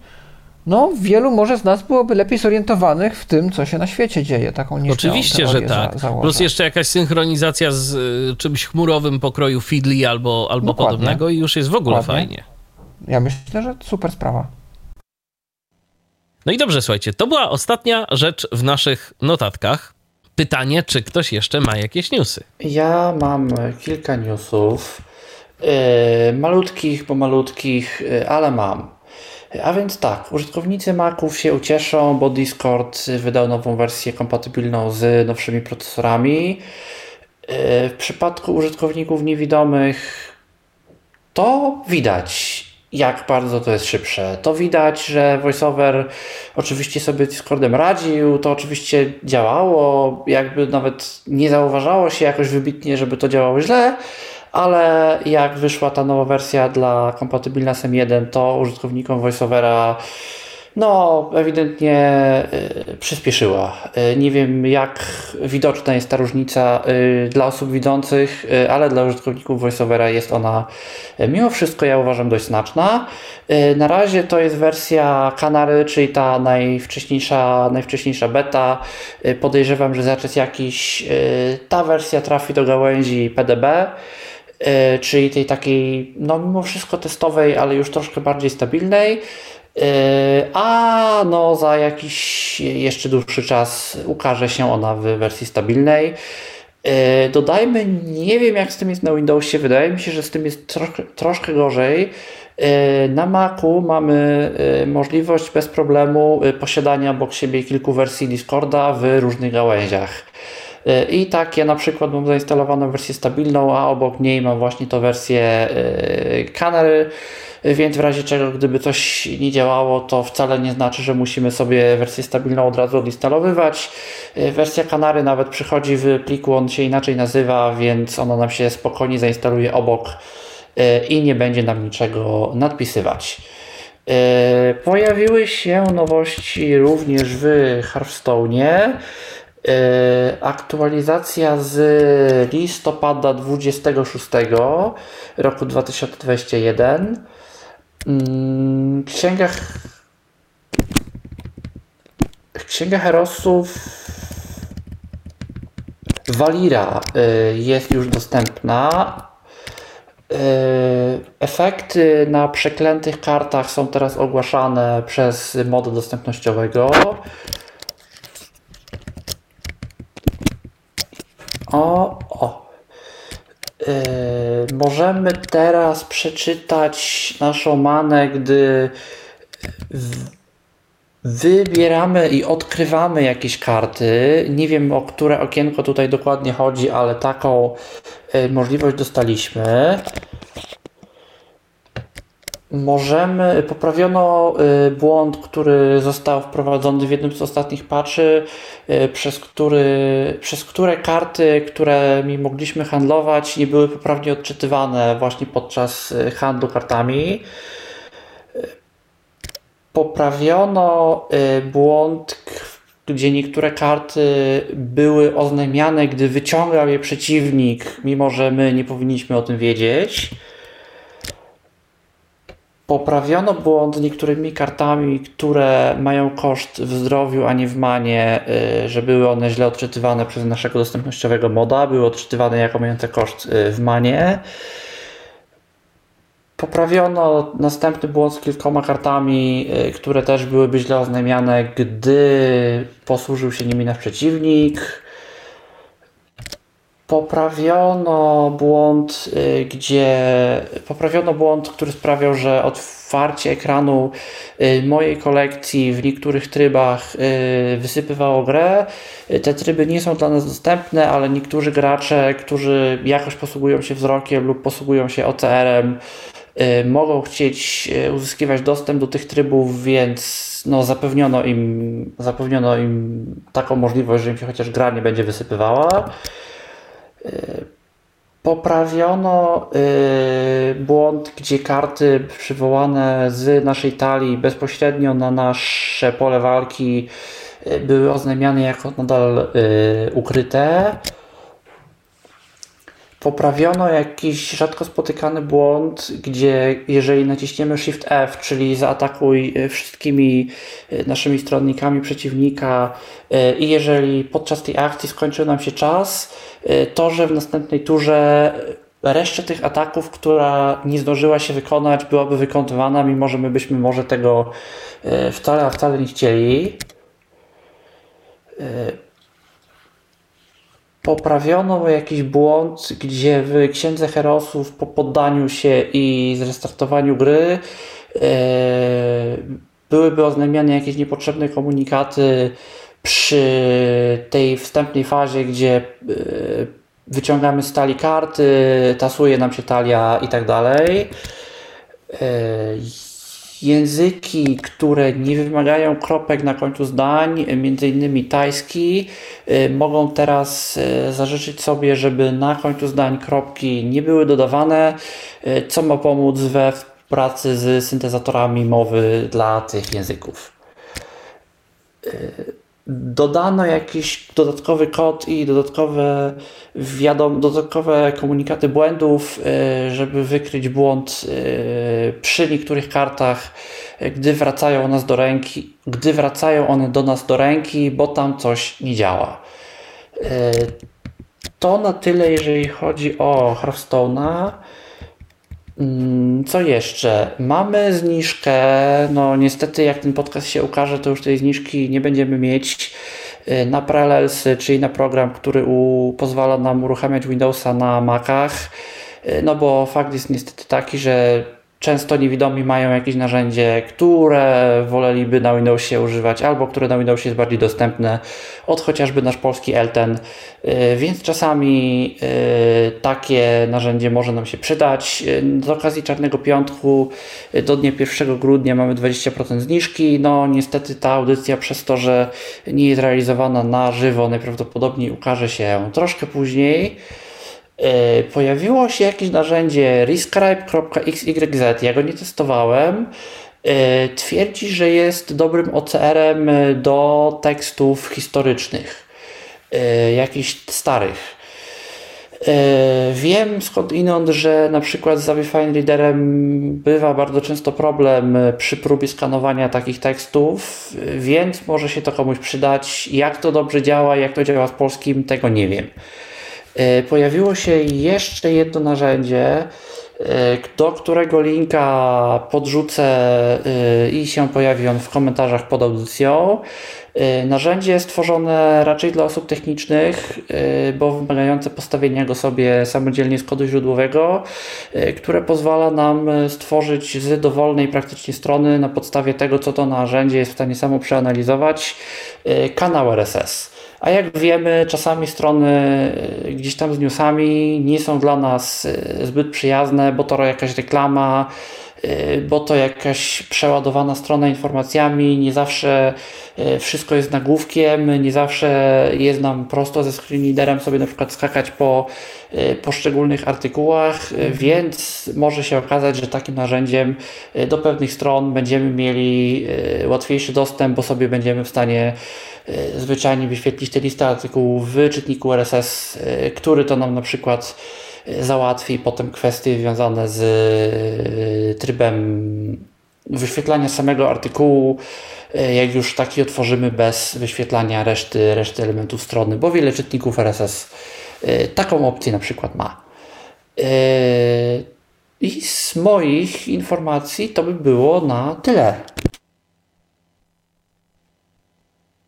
no, wielu może z nas byłoby lepiej zorientowanych w tym, co się na świecie dzieje. Taką Oczywiście, że tak. Za, Plus jeszcze jakaś synchronizacja z y, czymś chmurowym pokroju Feedly albo, albo podobnego i już jest w ogóle Dokładnie. fajnie. Ja myślę, że super sprawa. No i dobrze, słuchajcie, to była ostatnia rzecz w naszych notatkach. Pytanie, czy ktoś jeszcze ma jakieś newsy? Ja mam kilka newsów. Yy, malutkich, bo malutkich, yy, ale mam. A więc tak, użytkownicy Maców się ucieszą, bo Discord wydał nową wersję kompatybilną z nowszymi procesorami. Yy, w przypadku użytkowników niewidomych to widać jak bardzo to jest szybsze. To widać, że VoiceOver oczywiście sobie z Discordem radził, to oczywiście działało, jakby nawet nie zauważało się jakoś wybitnie, żeby to działało źle, ale jak wyszła ta nowa wersja dla kompatybilna z M1, to użytkownikom VoiceOvera no, ewidentnie y, przyspieszyła. Y, nie wiem, jak widoczna jest ta różnica y, dla osób widzących, ale dla użytkowników VoiceOvera jest ona mimo wszystko, ja uważam, dość znaczna. Na razie to jest wersja Canary, czyli ta najwcześniejsza, najwcześniejsza beta. Podejrzewam, że za czas jakiś ta wersja trafi do gałęzi PDB czyli tej takiej, no mimo wszystko testowej, ale już troszkę bardziej stabilnej. Yy, a no za jakiś jeszcze dłuższy czas ukaże się ona w wersji stabilnej. Yy, dodajmy, nie wiem jak z tym jest na Windowsie, wydaje mi się, że z tym jest troszkę, troszkę gorzej. Na Macu mamy możliwość bez problemu posiadania obok siebie kilku wersji Discorda w różnych gałęziach. I tak ja na przykład mam zainstalowaną wersję stabilną, a obok niej mam właśnie to wersję Canary więc w razie czego, gdyby coś nie działało, to wcale nie znaczy, że musimy sobie wersję stabilną od razu odinstalowywać. Y, wersja Kanary nawet przychodzi w pliku, on się inaczej nazywa, więc ona nam się spokojnie zainstaluje obok y, i nie będzie nam niczego nadpisywać. Y, pojawiły się nowości również w Hearthstone'ie. Aktualizacja z listopada 26 roku 2021. Mm, księga Księga Herosów Walira y, jest już dostępna. Y, efekty na przeklętych kartach są teraz ogłaszane przez modę dostępnościowego. O, o. Yy, możemy teraz przeczytać naszą manę, gdy wybieramy i odkrywamy jakieś karty. Nie wiem o które okienko tutaj dokładnie chodzi, ale taką y, możliwość dostaliśmy. Możemy, poprawiono y, błąd, który został wprowadzony w jednym z ostatnich patchy, y, przez, który, przez które karty, którymi mogliśmy handlować, nie były poprawnie odczytywane właśnie podczas handlu kartami poprawiono y, błąd, gdzie niektóre karty były oznajmiane, gdy wyciągał je przeciwnik, mimo że my nie powinniśmy o tym wiedzieć. Poprawiono błąd niektórymi kartami, które mają koszt w zdrowiu, a nie w manie, y, że były one źle odczytywane przez naszego dostępnościowego moda, były odczytywane jako mające koszt y, w manie. Poprawiono następny błąd z kilkoma kartami, y, które też byłyby źle oznajmiane, gdy posłużył się nimi nasz przeciwnik. Poprawiono błąd, y, gdzie poprawiono błąd, który sprawiał, że otwarcie ekranu y, mojej kolekcji w niektórych trybach wysypywało grę. Te tryby nie są dla nas dostępne, ale niektórzy gracze, którzy jakoś posługują się wzrokiem lub posługują się OCR-em, Y, mogą chcieć y, uzyskiwać dostęp do tych trybów, więc no, zapewniono, im, zapewniono im taką możliwość, że im się chociaż gra nie będzie wysypywała. Y, poprawiono błąd, gdzie karty przywołane z naszej talii bezpośrednio na nasze pole walki były oznajmiane jako nadal ukryte poprawiono jakiś rzadko spotykany błąd, gdzie jeżeli naciśniemy Shift F, czyli zaatakuj e, wszystkimi e, naszymi stronnikami przeciwnika e, i jeżeli podczas tej akcji skończył nam się czas, to że w następnej turze reszcie tych ataków, która nie zdążyła się wykonać, byłaby wykonywana, mimo że my byśmy może tego wcale, wcale nie chcieli poprawiono jakiś błąd, gdzie w Księdze Herosów po poddaniu się i zrestartowaniu gry e, byłyby oznajmiane jakieś niepotrzebne komunikaty przy tej wstępnej fazie, gdzie e, wyciągamy z talii karty, tasuje nam się talia i tak dalej. E, języki, które nie wymagają kropek na końcu zdań, między innymi tajski, y, mogą teraz y, zażyczyć sobie, żeby na końcu zdań kropki nie były dodawane, y, co ma pomóc we pracy z syntezatorami mowy dla tych języków dodano jakiś dodatkowy kod i dodatkowe, wiadom, dodatkowe komunikaty błędów, y, żeby wykryć błąd y, przy niektórych kartach, gdy wracają, nas do ręki, gdy wracają one do nas do ręki, bo tam coś nie działa. Y, to na tyle, jeżeli chodzi o Hearthstone'a. Mm, co jeszcze? Mamy zniżkę. No, niestety, jak ten podcast się ukaże, to już tej zniżki nie będziemy mieć y, na Parallelsy, czyli na program, który u, pozwala nam uruchamiać Windowsa na Macach. Y, no bo fakt jest niestety taki, że Często niewidomi mają jakieś narzędzie, które woleliby na Windowsie używać, albo które na Windowsie jest bardziej dostępne od chociażby nasz polski Elten, y, więc czasami y, takie narzędzie może nam się przydać. Y, z okazji Czarnego Piątku do dnia 1 grudnia mamy 20% zniżki. No niestety ta audycja przez to, że nie jest realizowana na żywo, najprawdopodobniej ukaże się troszkę później. E, pojawiło się jakieś narzędzie rescribe.xyz, ja go nie testowałem. E, twierdzi, że jest dobrym OCR-em do tekstów historycznych. jakichś starych. Wiem skąd inąd, że na przykład z Fine Readerem bywa bardzo często problem przy próbie skanowania takich tekstów, więc może się to komuś przydać. Jak to dobrze działa, jak to działa z polskim, tego nie wiem. Pojawiło się jeszcze jedno narzędzie, E, do którego linka podrzucę e, i się pojawi on w komentarzach pod audycją. E, narzędzie stworzone raczej dla osób technicznych, bo wymagające postawienia go sobie samodzielnie z kodu źródłowego, które pozwala nam stworzyć z dowolnej praktycznie strony na podstawie tego, co to narzędzie jest w stanie samo przeanalizować, kanał RSS. A jak wiemy, czasami strony e, gdzieś tam z newsami nie są dla nas e, zbyt przyjazne, bo to jakaś reklama, bo to jakaś przeładowana strona informacjami, nie zawsze wszystko jest nagłówkiem, nie zawsze jest nam prosto ze screen sobie na przykład skakać po poszczególnych artykułach, więc może się okazać, że takim narzędziem do pewnych stron będziemy mieli łatwiejszy dostęp, bo sobie będziemy w stanie zwyczajnie wyświetlić tę listę artykułów w czytniku RSS, który to nam na przykład załatwi potem kwestie związane z trybem wyświetlania samego artykułu, jak już taki otworzymy bez wyświetlania reszty, reszty elementów strony, bo wiele czytników RSS taką opcję na przykład ma. I z moich informacji to by było na tyle.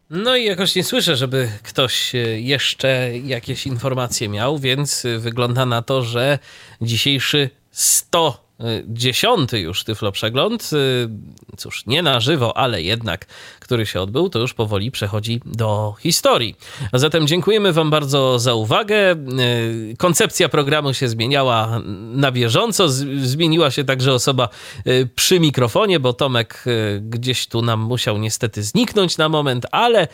No i jakoś nie słyszę, żeby ktoś e, jeszcze jakieś informacje miał, więc e, wygląda na to, że dzisiejszy 100 dziesiąty już Tyflo Przegląd, y, cóż, nie na żywo, ale jednak, który się odbył, to już powoli przechodzi do historii. A zatem dziękujemy Wam bardzo za uwagę. Y, koncepcja programu się zmieniała na bieżąco, zmieniła się także osoba y, przy mikrofonie, bo Tomek gdzieś tu nam musiał niestety zniknąć na moment, ale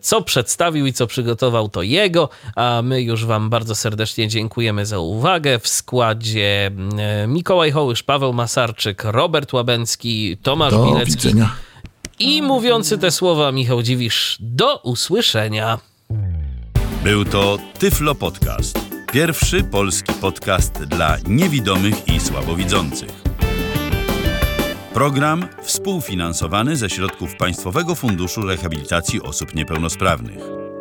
co przedstawił i co przygotował, to jego, a my już Wam bardzo serdecznie dziękujemy za uwagę. W składzie Mikołaj Hołysz, Paweł Masarczyk, Robert Łabęcki, Tomasz Do Bilecki. Widzenia. I mówiący te słowa Michał Dziwisz. Do usłyszenia. Był to Tyflo Podcast. Pierwszy polski podcast dla niewidomych i słabowidzących. Program współfinansowany ze środków Państwowego Funduszu Rehabilitacji Osób Niepełnosprawnych.